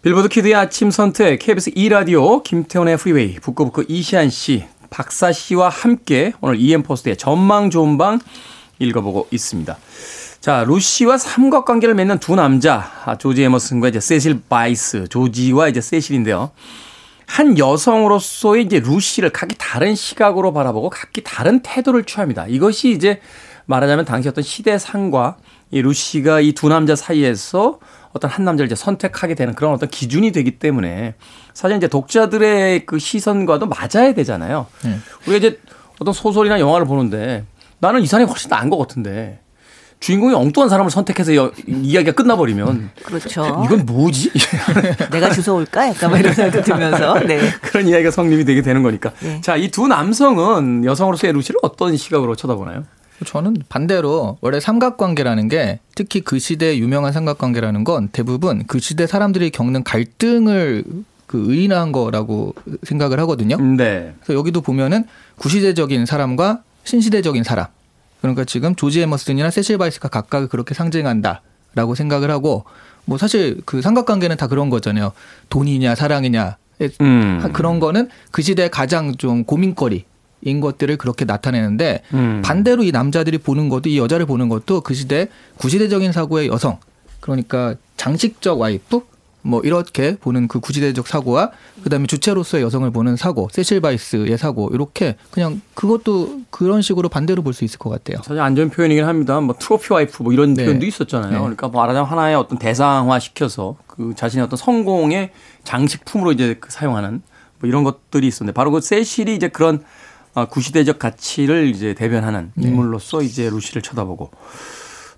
Billboard Kid의 아침 선택 KBS 2라디오 김태훈의 Freeway 북구북구 이시한 씨 박사 씨와 함께 오늘 EM 포스터의 전망 좋은 방 읽어보고 있습니다. 자, 루시와 삼각관계를 맺는 두 남자, 아, 조지 에머슨과 이제 세실 바이스, 조지와 이제 세실인데요. 한 여성으로서의 이제 루시를 각기 다른 시각으로 바라보고 각기 다른 태도를 취합니다. 이것이 이제 말하자면 당시 어떤 시대상과 이 루시가 이 두 남자 사이에서 어떤 한 남자를 이제 선택하게 되는 그런 어떤 기준이 되기 때문에 사실 이제 독자들의 그 시선과도 맞아야 되잖아요. 네. 우리가 이제 어떤 소설이나 영화를 보는데 나는 이 사람이 훨씬 나은 것 같은데 주인공이 엉뚱한 사람을 선택해서 여, 이야기가 끝나버리면 그렇죠. 이건 뭐지? 내가 주워올까? 약간 뭐 이런 생각도 들면서 네. 그런 이야기가 성립이 되게 되는 거니까. 네. 자, 이 두 남성은 여성으로서의 루시를 어떤 시각으로 쳐다보나요? 저는 반대로 원래 삼각관계라는 게 특히 그 시대의 유명한 삼각관계라는 건 대부분 그 시대 사람들이 겪는 갈등을 그 의인한 거라고 생각을 하거든요. 네. 그래서 여기도 보면은 구시대적인 사람과 신시대적인 사람. 그러니까 지금 조지 에머슨이나 세실 바이스가 각각 그렇게 상징한다라고 생각을 하고 뭐 사실 그 삼각관계는 다 그런 거잖아요. 돈이냐 사랑이냐 음. 그런 거는 그 시대의 가장 좀 고민거리 인 것들을 그렇게 나타내는데 음. 반대로 이 남자들이 보는 것도 이 여자를 보는 것도 그 시대 구시대적인 사고의 여성 그러니까 장식적 와이프 뭐 이렇게 보는 그 구시대적 사고와 그다음에 주체로서의 여성을 보는 사고 세실 바이스의 사고 이렇게 그냥 그것도 그런 식으로 반대로 볼 수 있을 것 같아요. 사실 안 좋은 표현이긴 합니다. 뭐 트로피 와이프 뭐 이런 네. 표현도 있었잖아요. 네. 그러니까 말하자면 하나의 어떤 대상화 시켜서 그 자신의 어떤 성공의 장식품으로 이제 그 사용하는 뭐 이런 것들이 있었는데 바로 그 세실이 이제 그런 아, 구시대적 가치를 이제 대변하는 네. 인물로서 이제 루시를 쳐다보고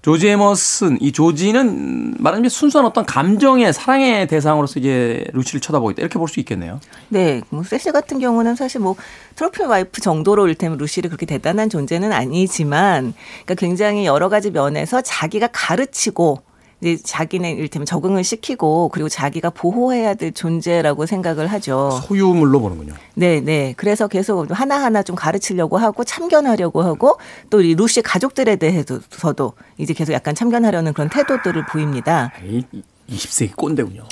조지 에머슨 이 조지는 말하자면 순수한 어떤 감정의 사랑의 대상으로서 이제 루시를 쳐다보고 있다 이렇게 볼 수 있겠네요. 네, 뭐 세시 같은 경우는 사실 뭐 트로피 와이프 정도로 일테면 루시를 그렇게 대단한 존재는 아니지만, 그러니까 굉장히 여러 가지 면에서 자기가 가르치고 이제 자기는 이를테면 적응을 시키고 그리고 자기가 보호해야 될 존재라고 생각을 하죠. 소유물로 보는군요. 네, 네. 그래서 계속 하나하나 좀 가르치려고 하고 참견하려고 하고 또 이 루시 가족들에 대해서도 이제 계속 약간 참견하려는 그런 태도들을 보입니다. 20세기 꼰대군요.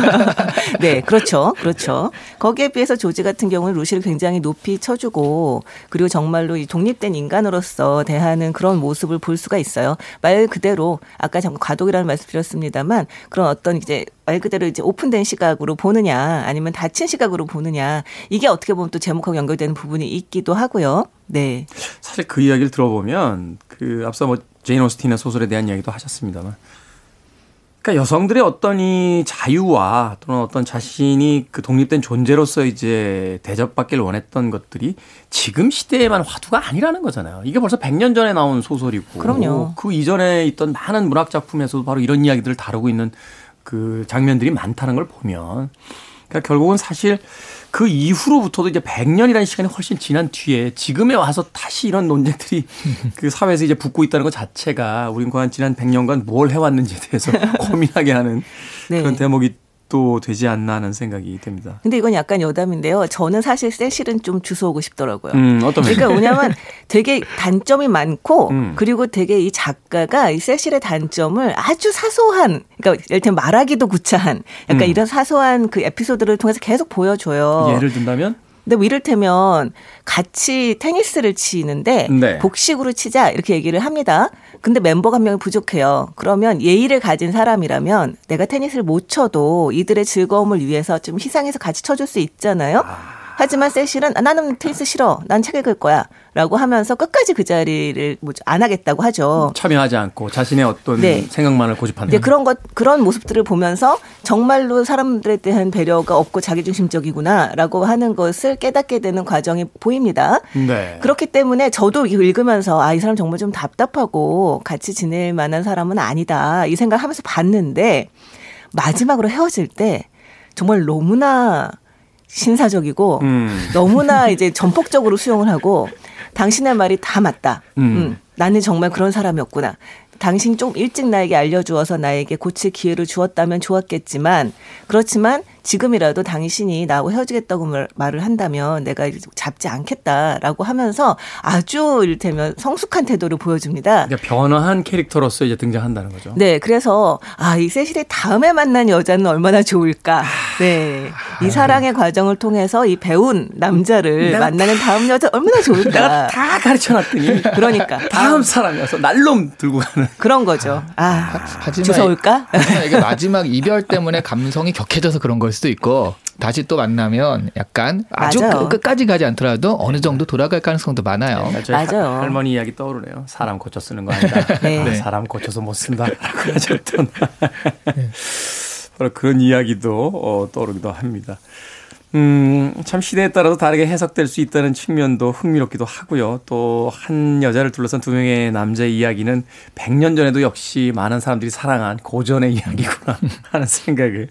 네, 그렇죠. 그렇죠. 거기에 비해서 조지 같은 경우는 루시를 굉장히 높이 쳐주고 그리고 정말로 이 독립된 인간으로서 대하는 그런 모습을 볼 수가 있어요. 말 그대로 아까 잠깐 과도기라는 말씀 드렸습니다만 그런 어떤 이제 말 그대로 이제 오픈된 시각으로 보느냐 아니면 닫힌 시각으로 보느냐 이게 어떻게 보면 또 제목하고 연결되는 부분이 있기도 하고요. 네. 사실 그 이야기를 들어보면 그 앞서 뭐 제인 오스틴의 소설에 대한 이야기도 하셨습니다만 그러니까 여성들의 어떤 이 자유와 또는 어떤 자신이 그 독립된 존재로서 이제 대접받기를 원했던 것들이 지금 시대에만 화두가 아니라는 거잖아요. 이게 벌써 100년 전에 나온 소설이고. 그럼요. 그 이전에 있던 많은 문학 작품에서도 바로 이런 이야기들을 다루고 있는 그 장면들이 많다는 걸 보면 그러니까 결국은 사실 그 이후로부터도 이제 100년이라는 시간이 훨씬 지난 뒤에 지금에 와서 다시 이런 논쟁들이 그 사회에서 이제 붙고 있다는 것 자체가 우린 과연 지난 100년간 뭘 해왔는지에 대해서 고민하게 하는 네. 그런 대목이 또 되지 않나 하는 생각이 듭니다. 근데 이건 약간 여담인데요. 저는 사실 세실은 좀 주워오고 싶더라고요. 음, 어떤 그러니까 뭐냐면 되게 단점이 많고 음. 그리고 되게 이 작가가 이 세실의 단점을 아주 사소한 그러니까 예를 들면 말하기도 구차한 약간 음. 이런 사소한 그 에피소드를 통해서 계속 보여줘요. 예를 든다면? 근데 뭐 이를테면 같이 테니스를 치는데 네. 복식으로 치자 이렇게 얘기를 합니다. 근데 멤버가 한 명이 부족해요. 그러면 예의를 가진 사람이라면 내가 테니스를 못 쳐도 이들의 즐거움을 위해서 좀 희생해서 같이 쳐줄 수 있잖아요. 아. 하지만 세실은 아, 나는 테니스 싫어. 난 책 읽을 거야. 라고 하면서 끝까지 그 자리를 뭐 안 하겠다고 하죠. 참여하지 않고 자신의 어떤 네. 생각만을 고집하는. 네, 그런 것 그런 모습들을 보면서 정말로 사람들에 대한 배려가 없고 자기중심적이구나라고 하는 것을 깨닫게 되는 과정이 보입니다. 네. 그렇기 때문에 저도 읽으면서 아 이 사람 정말 좀 답답하고 같이 지낼 만한 사람은 아니다 이 생각하면서 봤는데 마지막으로 헤어질 때 정말 너무나 신사적이고 음. 너무나 이제 전폭적으로 수용을 하고 당신의 말이 다 맞다. 음. 음. 나는 정말 그런 사람이었구나. 당신 좀 일찍 나에게 알려주어서 나에게 고칠 기회를 주었다면 좋았겠지만 그렇지만 지금이라도 당신이 나하고 헤어지겠다고 말을 한다면 내가 잡지 않겠다라고 하면서 아주 이를테면 성숙한 태도를 보여줍니다. 그러니까 변화한 캐릭터로서 이제 등장한다는 거죠. 네, 그래서 아, 이 세실의 다음에 만난 여자는 얼마나 좋을까. 네. 이 아. 사랑의 과정을 통해서 이 배운 남자를 만나는 다음 여자 얼마나 좋을까. 내가 다 가르쳐 놨더니. 그러니까. 다음 사람이어서 날놈 들고 가는. 그런 거죠. 아, 하지만 주워올까? 이게 마지막 이별 때문에 감성이 격해져서 그런 걸 수도 있고 다시 또 만나면 약간 아주 맞아요. 끝까지 가지 않더라도 어느 정도 돌아갈 가능성도 많아요. 네, 맞아요. 할, 머니 이야기 떠오르네요. 사람 고쳐 쓰는 거 아니다. 네. 네. 사람 고쳐서 못 쓴다라고 하셨던 바로 그런 이야기도 어, 떠오르기도 합니다. 음, 참 시대에 따라서 다르게 해석될 수 있다는 측면도 흥미롭기도 하고요. 또 한 여자를 둘러싼 두 명의 남자의 이야기는 100년 전에도 역시 많은 사람들이 사랑한 고전의 이야기구나 하는 생각을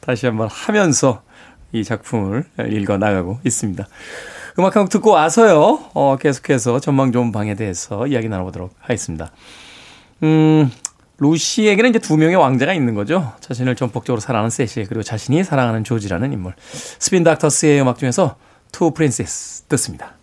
다시 한번 하면서 이 작품을 읽어 나가고 있습니다. 음악 한 곡 듣고 와서요. 어, 계속해서 전망 좋은 방에 대해서 이야기 나눠보도록 하겠습니다. 음, 루시에게는 이제 두 명의 왕자가 있는 거죠. 자신을 전폭적으로 사랑하는 세실 그리고 자신이 사랑하는 조지라는 인물. 스핀 닥터스의 음악 중에서 Two Princes 듣습니다.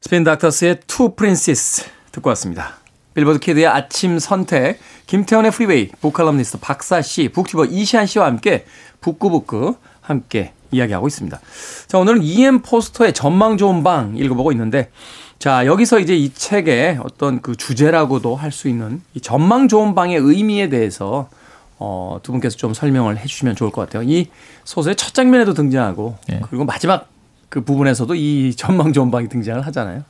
스핀 닥터스의 Two Princes 듣고 왔습니다. Billboard Kid의 아침 선택, 김태훈의 Freeway, book 칼럼니스트 박사 씨, booktuber 이시한 씨와 함께 북구북구 함께 이야기하고 있습니다. 자, 오늘은 EM 포스터의 전망 좋은 방 읽어보고 있는데, 자, 여기서 이제 이 책의 어떤 그 주제라고도 할 수 있는 이 전망 좋은 방의 의미에 대해서 어, 두 분께서 좀 설명을 해 주시면 좋을 것 같아요. 이 소설의 첫 장면에도 등장하고, 네. 그리고 마지막 그 부분에서도 이 전망 좋은 방이 등장을 하잖아요.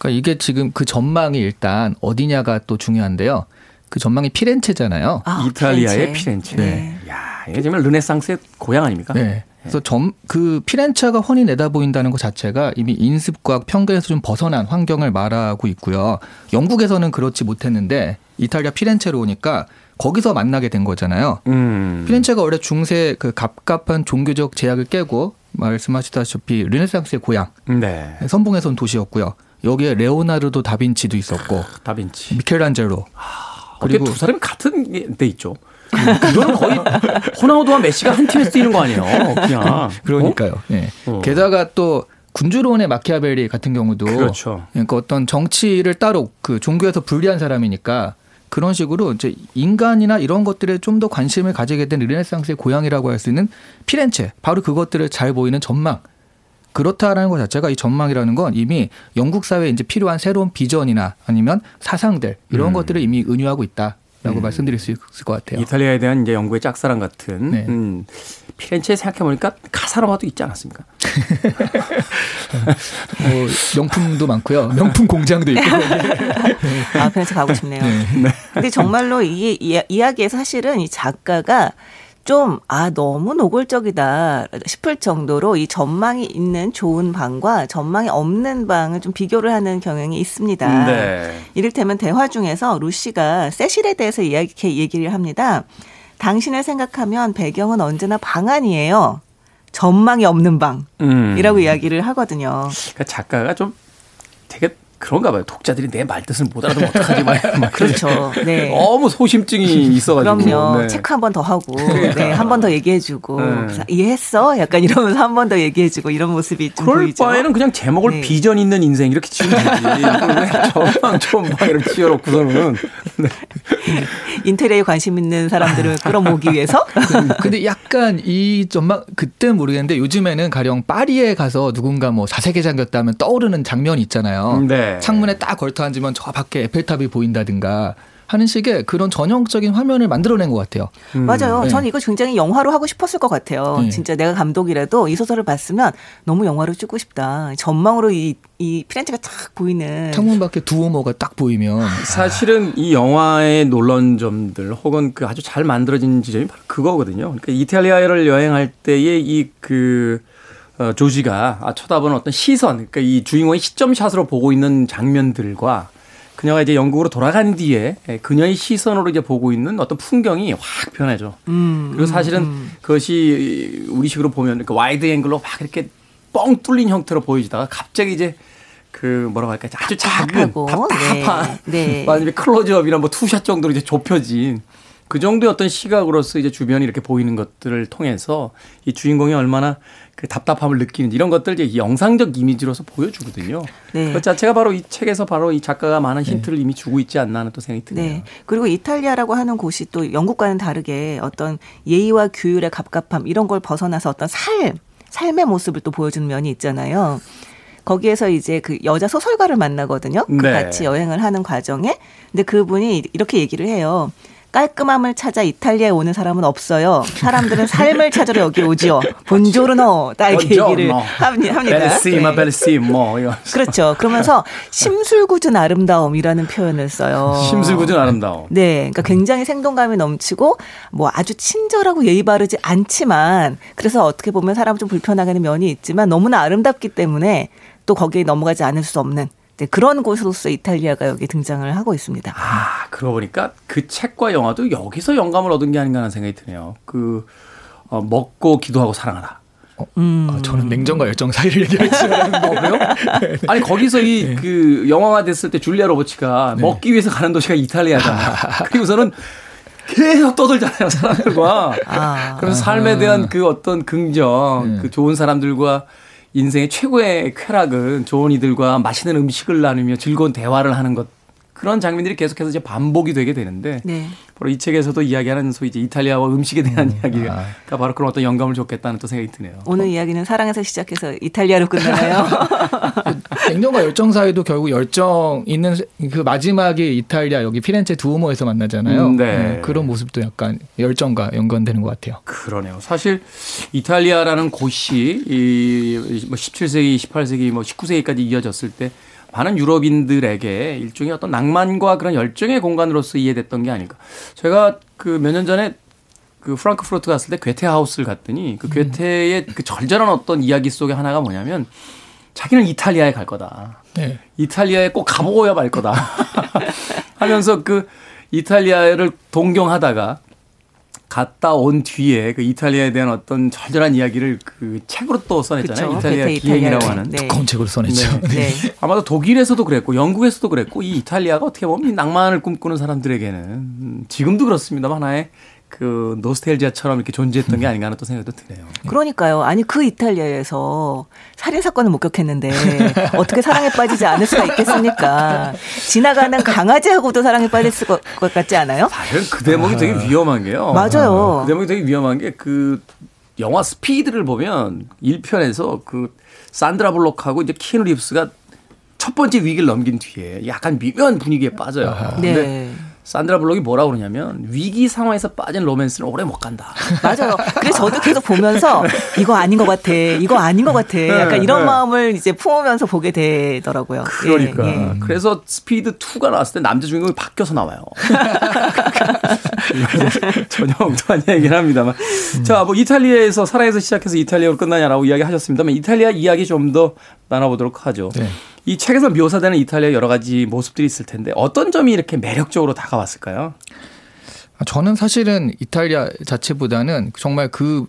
그러니까 이게 지금 그 전망이 일단 어디냐가 또 중요한데요. 그 전망이 피렌체잖아요. 아, 이탈리아의 피렌체. 네. 야, 이게 정말 르네상스의 고향 아닙니까? 네. 그래서 점, 그 피렌체가 훤히 내다보인다는 것 자체가 이미 인습과학 편견에서 좀 벗어난 환경을 말하고 있고요. 영국에서는 그렇지 못했는데 이탈리아 피렌체로 오니까 거기서 만나게 된 거잖아요. 음. 피렌체가 원래 중세 그 갑갑한 종교적 제약을 깨고 말씀하시다시피 르네상스의 고향, 네. 선봉에선 도시였고요. 여기에 레오나르도 다빈치도 있었고 다빈치, 미켈란젤로. 아, 그리고 두 사람이 같은 데 있죠. 이거는 거의 호나우도와 메시가 한 팀에서 뛰는 거 아니에요? 그냥. 그러니까요. 어? 네. 어. 게다가 또 군주론의 마키아벨리 같은 경우도 그렇죠. 그러니까 어떤 정치를 따로 그 종교에서 분리한 사람이니까 그런 식으로 이제 인간이나 이런 것들에 좀 더 관심을 가지게 된 르네상스의 고향이라고 할 수 있는 피렌체 바로 그것들을 잘 보이는 전망 그렇다라는 것 자체가 이 전망이라는 건 이미 영국 사회에 이제 필요한 새로운 비전이나 아니면 사상들 이런 음. 것들을 이미 은유하고 있다. 라고 음. 말씀드릴 수 있을 것 같아요. 이탈리아에 대한 이제 영국의 짝사랑 같은 네. 음, 피렌체에 생각해 보니까 카사노바도 있지 않았습니까? 뭐 명품도 많고요. 명품 공장도 있고. 아, 피렌체 가고 싶네요. 네. 네. 근데 정말로 이, 이 이야기에 사실은 이 작가가 좀, 아, 너무 노골적이다 싶을 정도로 이 전망이 있는 좋은 방과 전망이 없는 방을 좀 비교를 하는 경향이 있습니다. 네. 이를테면 대화 중에서 루시가 세실에 대해서 이야기, 얘기를 합니다. 당신을 생각하면 배경은 언제나 방 안이에요. 전망이 없는 방이라고 음. 이야기를 하거든요. 그러니까 작가가 좀 되게 그런가 봐요. 독자들이 내 말뜻을 못 알아듣면 어떡하지? 막, 그렇죠. 네. 너무 소심증이 있어가지고. 그럼요. 네. 체크 한 번 더 하고, 네, 한 번 더 얘기해주고, 네. 이해했어? 약간 이러면서 한 번 더 얘기해주고 이런 모습이 좀 그럴 보이죠. 바에는 그냥 제목을 네. 비전 있는 인생 이렇게 지으면 되지. 전방 전방 이렇게 지어놓고서는 네. 인테리어에 관심 있는 사람들을 끌어모으기 위해서. 근데 약간 이 전망 그때 모르겠는데 요즘에는 가령 파리에 가서 누군가 뭐 사색에 잠겼다면 떠오르는 장면이 있잖아요. 네. 창문에 딱 걸터 앉으면 저 밖에 에펠탑이 보인다든가 하는 식의 그런 전형적인 화면을 만들어낸 것 같아요. 맞아요. 네. 저는 이거 굉장히 영화로 하고 싶었을 것 같아요. 네. 진짜 내가 감독이라도 이 소설을 봤으면 너무 영화로 찍고 싶다. 전망으로 이, 이 피렌체가 탁 보이는. 창문 밖에 두오모가 딱 보이면 사실은 이 영화의 놀라운 점들 혹은 그 아주 잘 만들어진 지점이 바로 그거거든요. 그러니까 이탈리아를 여행할 때의 이그 어, 조지가 아, 쳐다보는 어떤 시선, 그러니까 이 주인공의 시점샷으로 보고 있는 장면들과 그녀가 이제 영국으로 돌아간 뒤에 예, 그녀의 시선으로 이제 보고 있는 어떤 풍경이 확 변하죠. 음, 그리고 사실은 그것이 우리식으로 보면 그러니까 wide angle로 막 이렇게 뻥 뚫린 형태로 보이다가 갑자기 이제 그 뭐라고 할까 아주 작은 답답한 네, 네. 아니면 클로즈업이나 뭐 two shot 정도로 이제 좁혀진 그 정도의 어떤 시각으로서 이제 주변이 이렇게 보이는 것들을 통해서 이 주인공이 얼마나 그 답답함을 느끼는지 이런 것들 이제 영상적 이미지로서 보여주거든요. 네. 그 자체가 바로 이 책에서 바로 이 작가가 많은 힌트를 이미 주고 있지 않나 하는 또 생각이 드네요. 네. 그리고 이탈리아라고 하는 곳이 또 영국과는 다르게 어떤 예의와 규율의 갑갑함 이런 걸 벗어나서 어떤 삶, 삶의 모습을 또 보여주는 면이 있잖아요. 거기에서 이제 그 여자 소설가를 만나거든요. 그 네. 같이 여행을 하는 과정에. 근데 그분이 이렇게 얘기를 해요. 깔끔함을 찾아 이탈리아에 오는 사람은 없어요. 사람들은 삶을 찾으러 여기 오지요. 본조르노 딱 이렇게 얘기를 합니- 합니다. 벨시마 네. 벨시모. 그렇죠. 그러면서 심술궂은 아름다움이라는 표현을 써요. 심술궂은 아름다움. 네, 그러니까 굉장히 생동감이 넘치고 뭐 아주 친절하고 예의 바르지 않지만 그래서 어떻게 보면 사람 좀 불편하게 하는 면이 있지만 너무나 아름답기 때문에 또 거기에 넘어가지 않을 수 없는 네, 그런 곳으로서 이탈리아가 여기 등장을 하고 있습니다. 아, 그러고 보니까 그 책과 영화도 여기서 영감을 얻은 게 아닌가 하는 생각이 드네요. 그, 어, 먹고 기도하고 사랑하라. 음. 아, 저는 냉정과 열정 사이를 얘기할 줄 알았는데 아니, 거기서 이그 영화가 됐을 때 줄리아 로버츠가 먹기 위해서 가는 도시가 이탈리아잖아요. 그리고서는 계속 떠들잖아요, 사람들과. 아. 그래서 삶에 대한 그 어떤 긍정, 그 좋은 사람들과 인생의 최고의 쾌락은 좋은 이들과 맛있는 음식을 나누며 즐거운 대화를 하는 것. 그런 장면들이 계속해서 이제 반복이 되게 되는데 네. 바로 이 책에서도 이야기하는 소위 이제 이탈리아와 음식에 대한 이야기가 바로 그런 어떤 영감을 줬겠다는 또 생각이 드네요. 오늘 이야기는 사랑에서 시작해서 이탈리아로 끝나나요? 냉정과 열정 사이도 결국 열정 있는 그 마지막에 이탈리아 여기 피렌체 두오모에서 만나잖아요. 음, 네. 그런 모습도 약간 열정과 연관되는 것 같아요. 그러네요. 사실 이탈리아라는 곳이 이뭐 17세기, 18세기, 뭐 19세기까지 이어졌을 때 많은 유럽인들에게 일종의 어떤 낭만과 그런 열정의 공간으로서 이해됐던 게 아닐까. 제가 그 몇 년 전에 그 프랑크푸르트 갔을 때 괴테 하우스를 갔더니 그 괴테의 그 절절한 어떤 이야기 속에 하나가 뭐냐면 자기는 이탈리아에 갈 거다. 네. 이탈리아에 꼭 가보고야 말 거다. 하면서 그 이탈리아를 동경하다가 갔다 온 뒤에 그 이탈리아에 대한 어떤 절절한 이야기를 그 책으로 또 써냈잖아요. 그쵸. 이탈리아 기행이라고. 하는. 네. 두꺼운 책으로 써냈죠. 네. 아마도 독일에서도 그랬고 영국에서도 그랬고 이 이탈리아가 어떻게 보면 이 낭만을 꿈꾸는 사람들에게는 음, 지금도 그렇습니다만 하나의 그 노스텔지아처럼 이렇게 존재했던 게 아닌가 하는 또 생각도 드네요. 그러니까요. 아니 그 이탈리아에서 살인 사건을 목격했는데 어떻게 사랑에 빠지지 않을 수가 있겠습니까? 지나가는 강아지하고도 사랑에 빠질 수- 것 같지 않아요? 사실은 그 대목이 되게 위험한 게요. 맞아요. 그 대목이 되게 위험한 게 그 영화 스피드를 보면 1편에서 그 산드라 블록하고 이제 키누 립스가 첫 번째 위기를 넘긴 뒤에 약간 미묘한 분위기에 빠져요. 네. 산드라 블록이 뭐라고 그러냐면 위기 상황에서 빠진 로맨스는 오래 못 간다. 맞아요. 그래서 저도 계속 보면서 이거 아닌 것 같아. 이거 아닌 것 같아. 약간 이런 네. 마음을 이제 품으면서 보게 되더라고요. 그러니까. 예, 예. 그래서 스피드 2가 나왔을 때 남자 주인공이 바뀌어서 나와요. 전혀 엉뚱한 얘기긴 합니다만. 자, 뭐 이탈리아에서 사랑에서 시작해서 이탈리아로 끝나냐라고 이야기 하셨습니다만 이탈리아 이야기 좀 더 나눠보도록 하죠. 네. 이 책에서 묘사되는 이탈리아 여러 가지 모습들이 있을 텐데 어떤 점이 이렇게 매력적으로 다가왔을까요? 저는 사실은 이탈리아 자체보다는 정말 그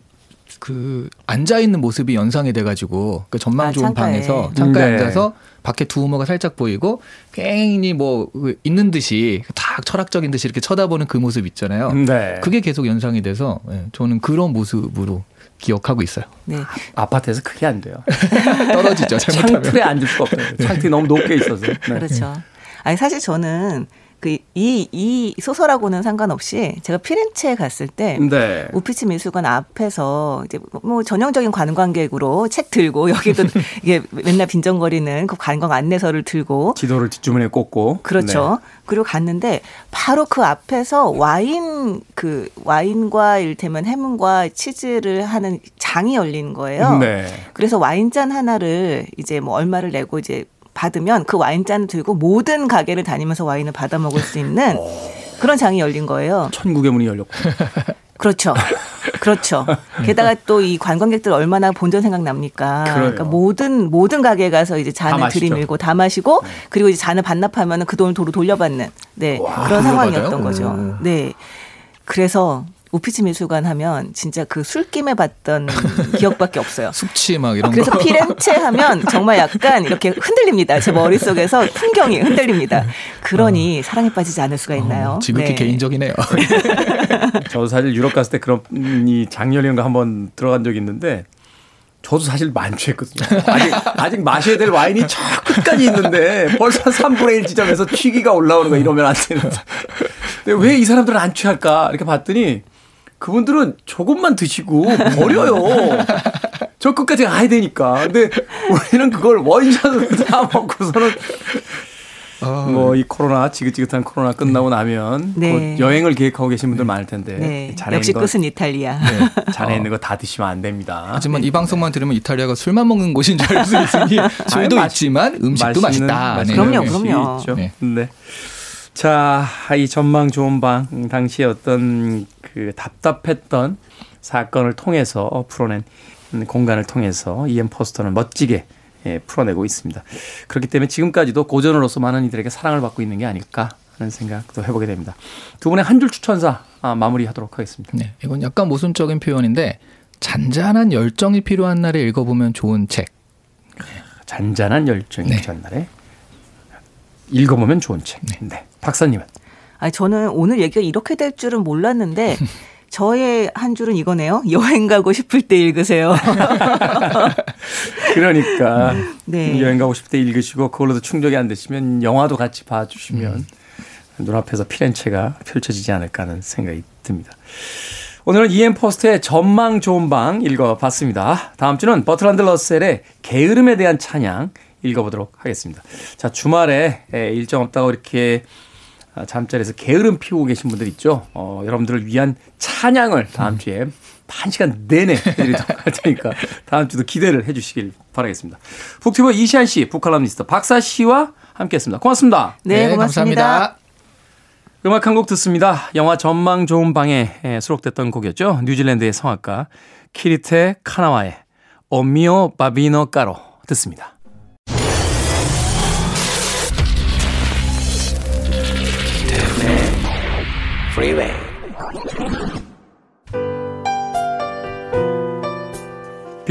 그 앉아 있는 모습이 연상이 돼가지고 그 전망 아, 좋은 창가에. 방에서 창가에 네. 앉아서 밖에 두 우머가 살짝 보이고 괜히 뭐그 있는 듯이 딱 철학적인 듯이 이렇게 쳐다보는 그 모습 있잖아요. 네. 그게 계속 연상이 돼서 예, 저는 그런 모습으로 기억하고 있어요. 네. 아 파트에서 그게 안 돼요. 떨어지죠 잘못하면. 창틀에 앉을 수가 없어요. 창틀이 너무 높게 있어서. 네. 그렇죠. 아니 사실 저는 그 이 이 소설하고는 상관없이 제가 피렌체에 갔을 때 네. 우피치 미술관 앞에서 이제 뭐 전형적인 관광객으로 책 들고 여기도 이게 맨날 빈정거리는 그 관광 안내서를 들고 지도를 뒷주머니에 꽂고. 그렇죠. 그리고 갔는데 바로 그 앞에서 와인 그 와인과 일테면 해문과 치즈를 하는 장이 열린 거예요. 네. 그래서 와인잔 하나를 이제 뭐 얼마를 내고 이제 받으면 그 와인잔을 들고 모든 가게를 다니면서 와인을 받아 먹을 수 있는 그런 장이 열린 거예요. 천국의 문이 열렸고. 그렇죠. 그렇죠. 게다가 또 이 관광객들 얼마나 본전 생각 납니까? 그래요. 그러니까 모든 모든 가게에 가서 이제 다 잔을. 들이밀고 다 마시고 그리고 이제 잔을 반납하면은 그 돈을 도로 돌려받는 네 그런 상황이었던 돌려받아요? 거죠. 네. 그래서 오피치 미술관 하면 진짜 그 술김에 봤던 기억밖에 없어요. 숙취 막 이런 그래서 거. 피렌체 하면 정말 약간 이렇게 흔들립니다. 제 머릿속에서 풍경이 흔들립니다. 그러니 사랑에 빠지지 않을 수가 있나요? 어, 지극히 네. 개인적이네요. 저도 사실 유럽 갔을 때 그런 이 장렬 이런 거 한번 들어간 적이 있는데 저도 사실 만취했거든요. 아직 아직 마셔야 될 와인이 저 끝까지 있는데 벌써 3분의 1 지점에서 취기가 올라오는 거 이러면 안 되는데. 근데 왜 이 사람들은 안 취할까? 이렇게 봤더니 그분들은 조금만 드시고 버려요. 저 끝까지 가야 되니까. 근데 우리는 그걸 원샷으로 다 먹고서는 뭐이 코로나 지긋지긋한 코로나 끝나고 나면 네. 곧 여행을 계획하고 계신 분들 많을 텐데 네. 잔에 역시 거 끝은 이탈리아. 잔에 있는 거 다 드시면 안 됩니다. 하지만 이 방송만 들으면 이탈리아가 술만 먹는 곳인 줄 알 수 있으니 술도 아니, 있지만 음식도 맛있는- 맛있다. 맛있는 그럼요, 그럼요. 있죠. 네. 네. 자, 이 전망 좋은 방 음, 당시에 어떤 그 답답했던 사건을 통해서 풀어낸 음, 공간을 통해서 이엠 포스터는 멋지게 예, 풀어내고 있습니다. 그렇기 때문에 지금까지도 고전으로서 많은 이들에게 사랑을 받고 있는 게 아닐까 하는 생각도 해보게 됩니다. 두 분의 한 줄 추천사 아, 마무리하도록 하겠습니다. 네, 이건 약간 모순적인 표현인데 잔잔한 열정이 필요한 날에 읽어보면 좋은 책. 잔잔한 열정이 네. 전날에 읽어보면 좋은 책. 네. 박사님은 아니, 저는 오늘 얘기가 이렇게 될 줄은 몰랐는데 저의 한 줄은 이거네요. 여행 가고 싶을 때 읽으세요. 그러니까 네. 여행 가고 싶을 때 읽으시고 그걸로도 충족이 안 되시면 영화도 같이 봐주시면 눈앞에서 피렌체가 펼쳐지지 않을까 하는 생각이 듭니다. 오늘은 이엠 포스트의 전망 좋은 방 읽어봤습니다. 다음 주는 버트란드 러셀의 게으름에 대한 찬양 읽어보도록 하겠습니다. 자 주말에 에, 일정 없다고 이렇게 아, 잠자리에서 게으름 피우고 계신 분들 있죠. 어, 여러분들을 위한 찬양을 다음 주에 한 시간 내내 드리도록 할 테니까 다음 주도 기대를 해 주시길 바라겠습니다. 북튜버 이시안 씨, 북칼럼니스트 박사 씨와 함께 했습니다. 고맙습니다. 네, 고맙습니다. 감사합니다. 음악 한 곡 듣습니다. 영화 전망 좋은 방에 에, 수록됐던 곡이었죠. 뉴질랜드의 성악가 키리 테 카나와의 O mio babbino caro 듣습니다.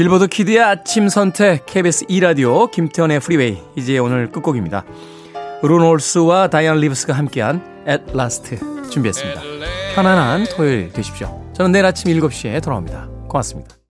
Billboard Kid의 아침 선택 KBS 2라디오 김태훈의 Freeway 이제 오늘 끝곡입니다. 루 롤스와 다이안 리브스가 함께한 At Last 준비했습니다. 편안한 토요일 되십시오. 저는 내일 아침 7시에 돌아옵니다. 고맙습니다.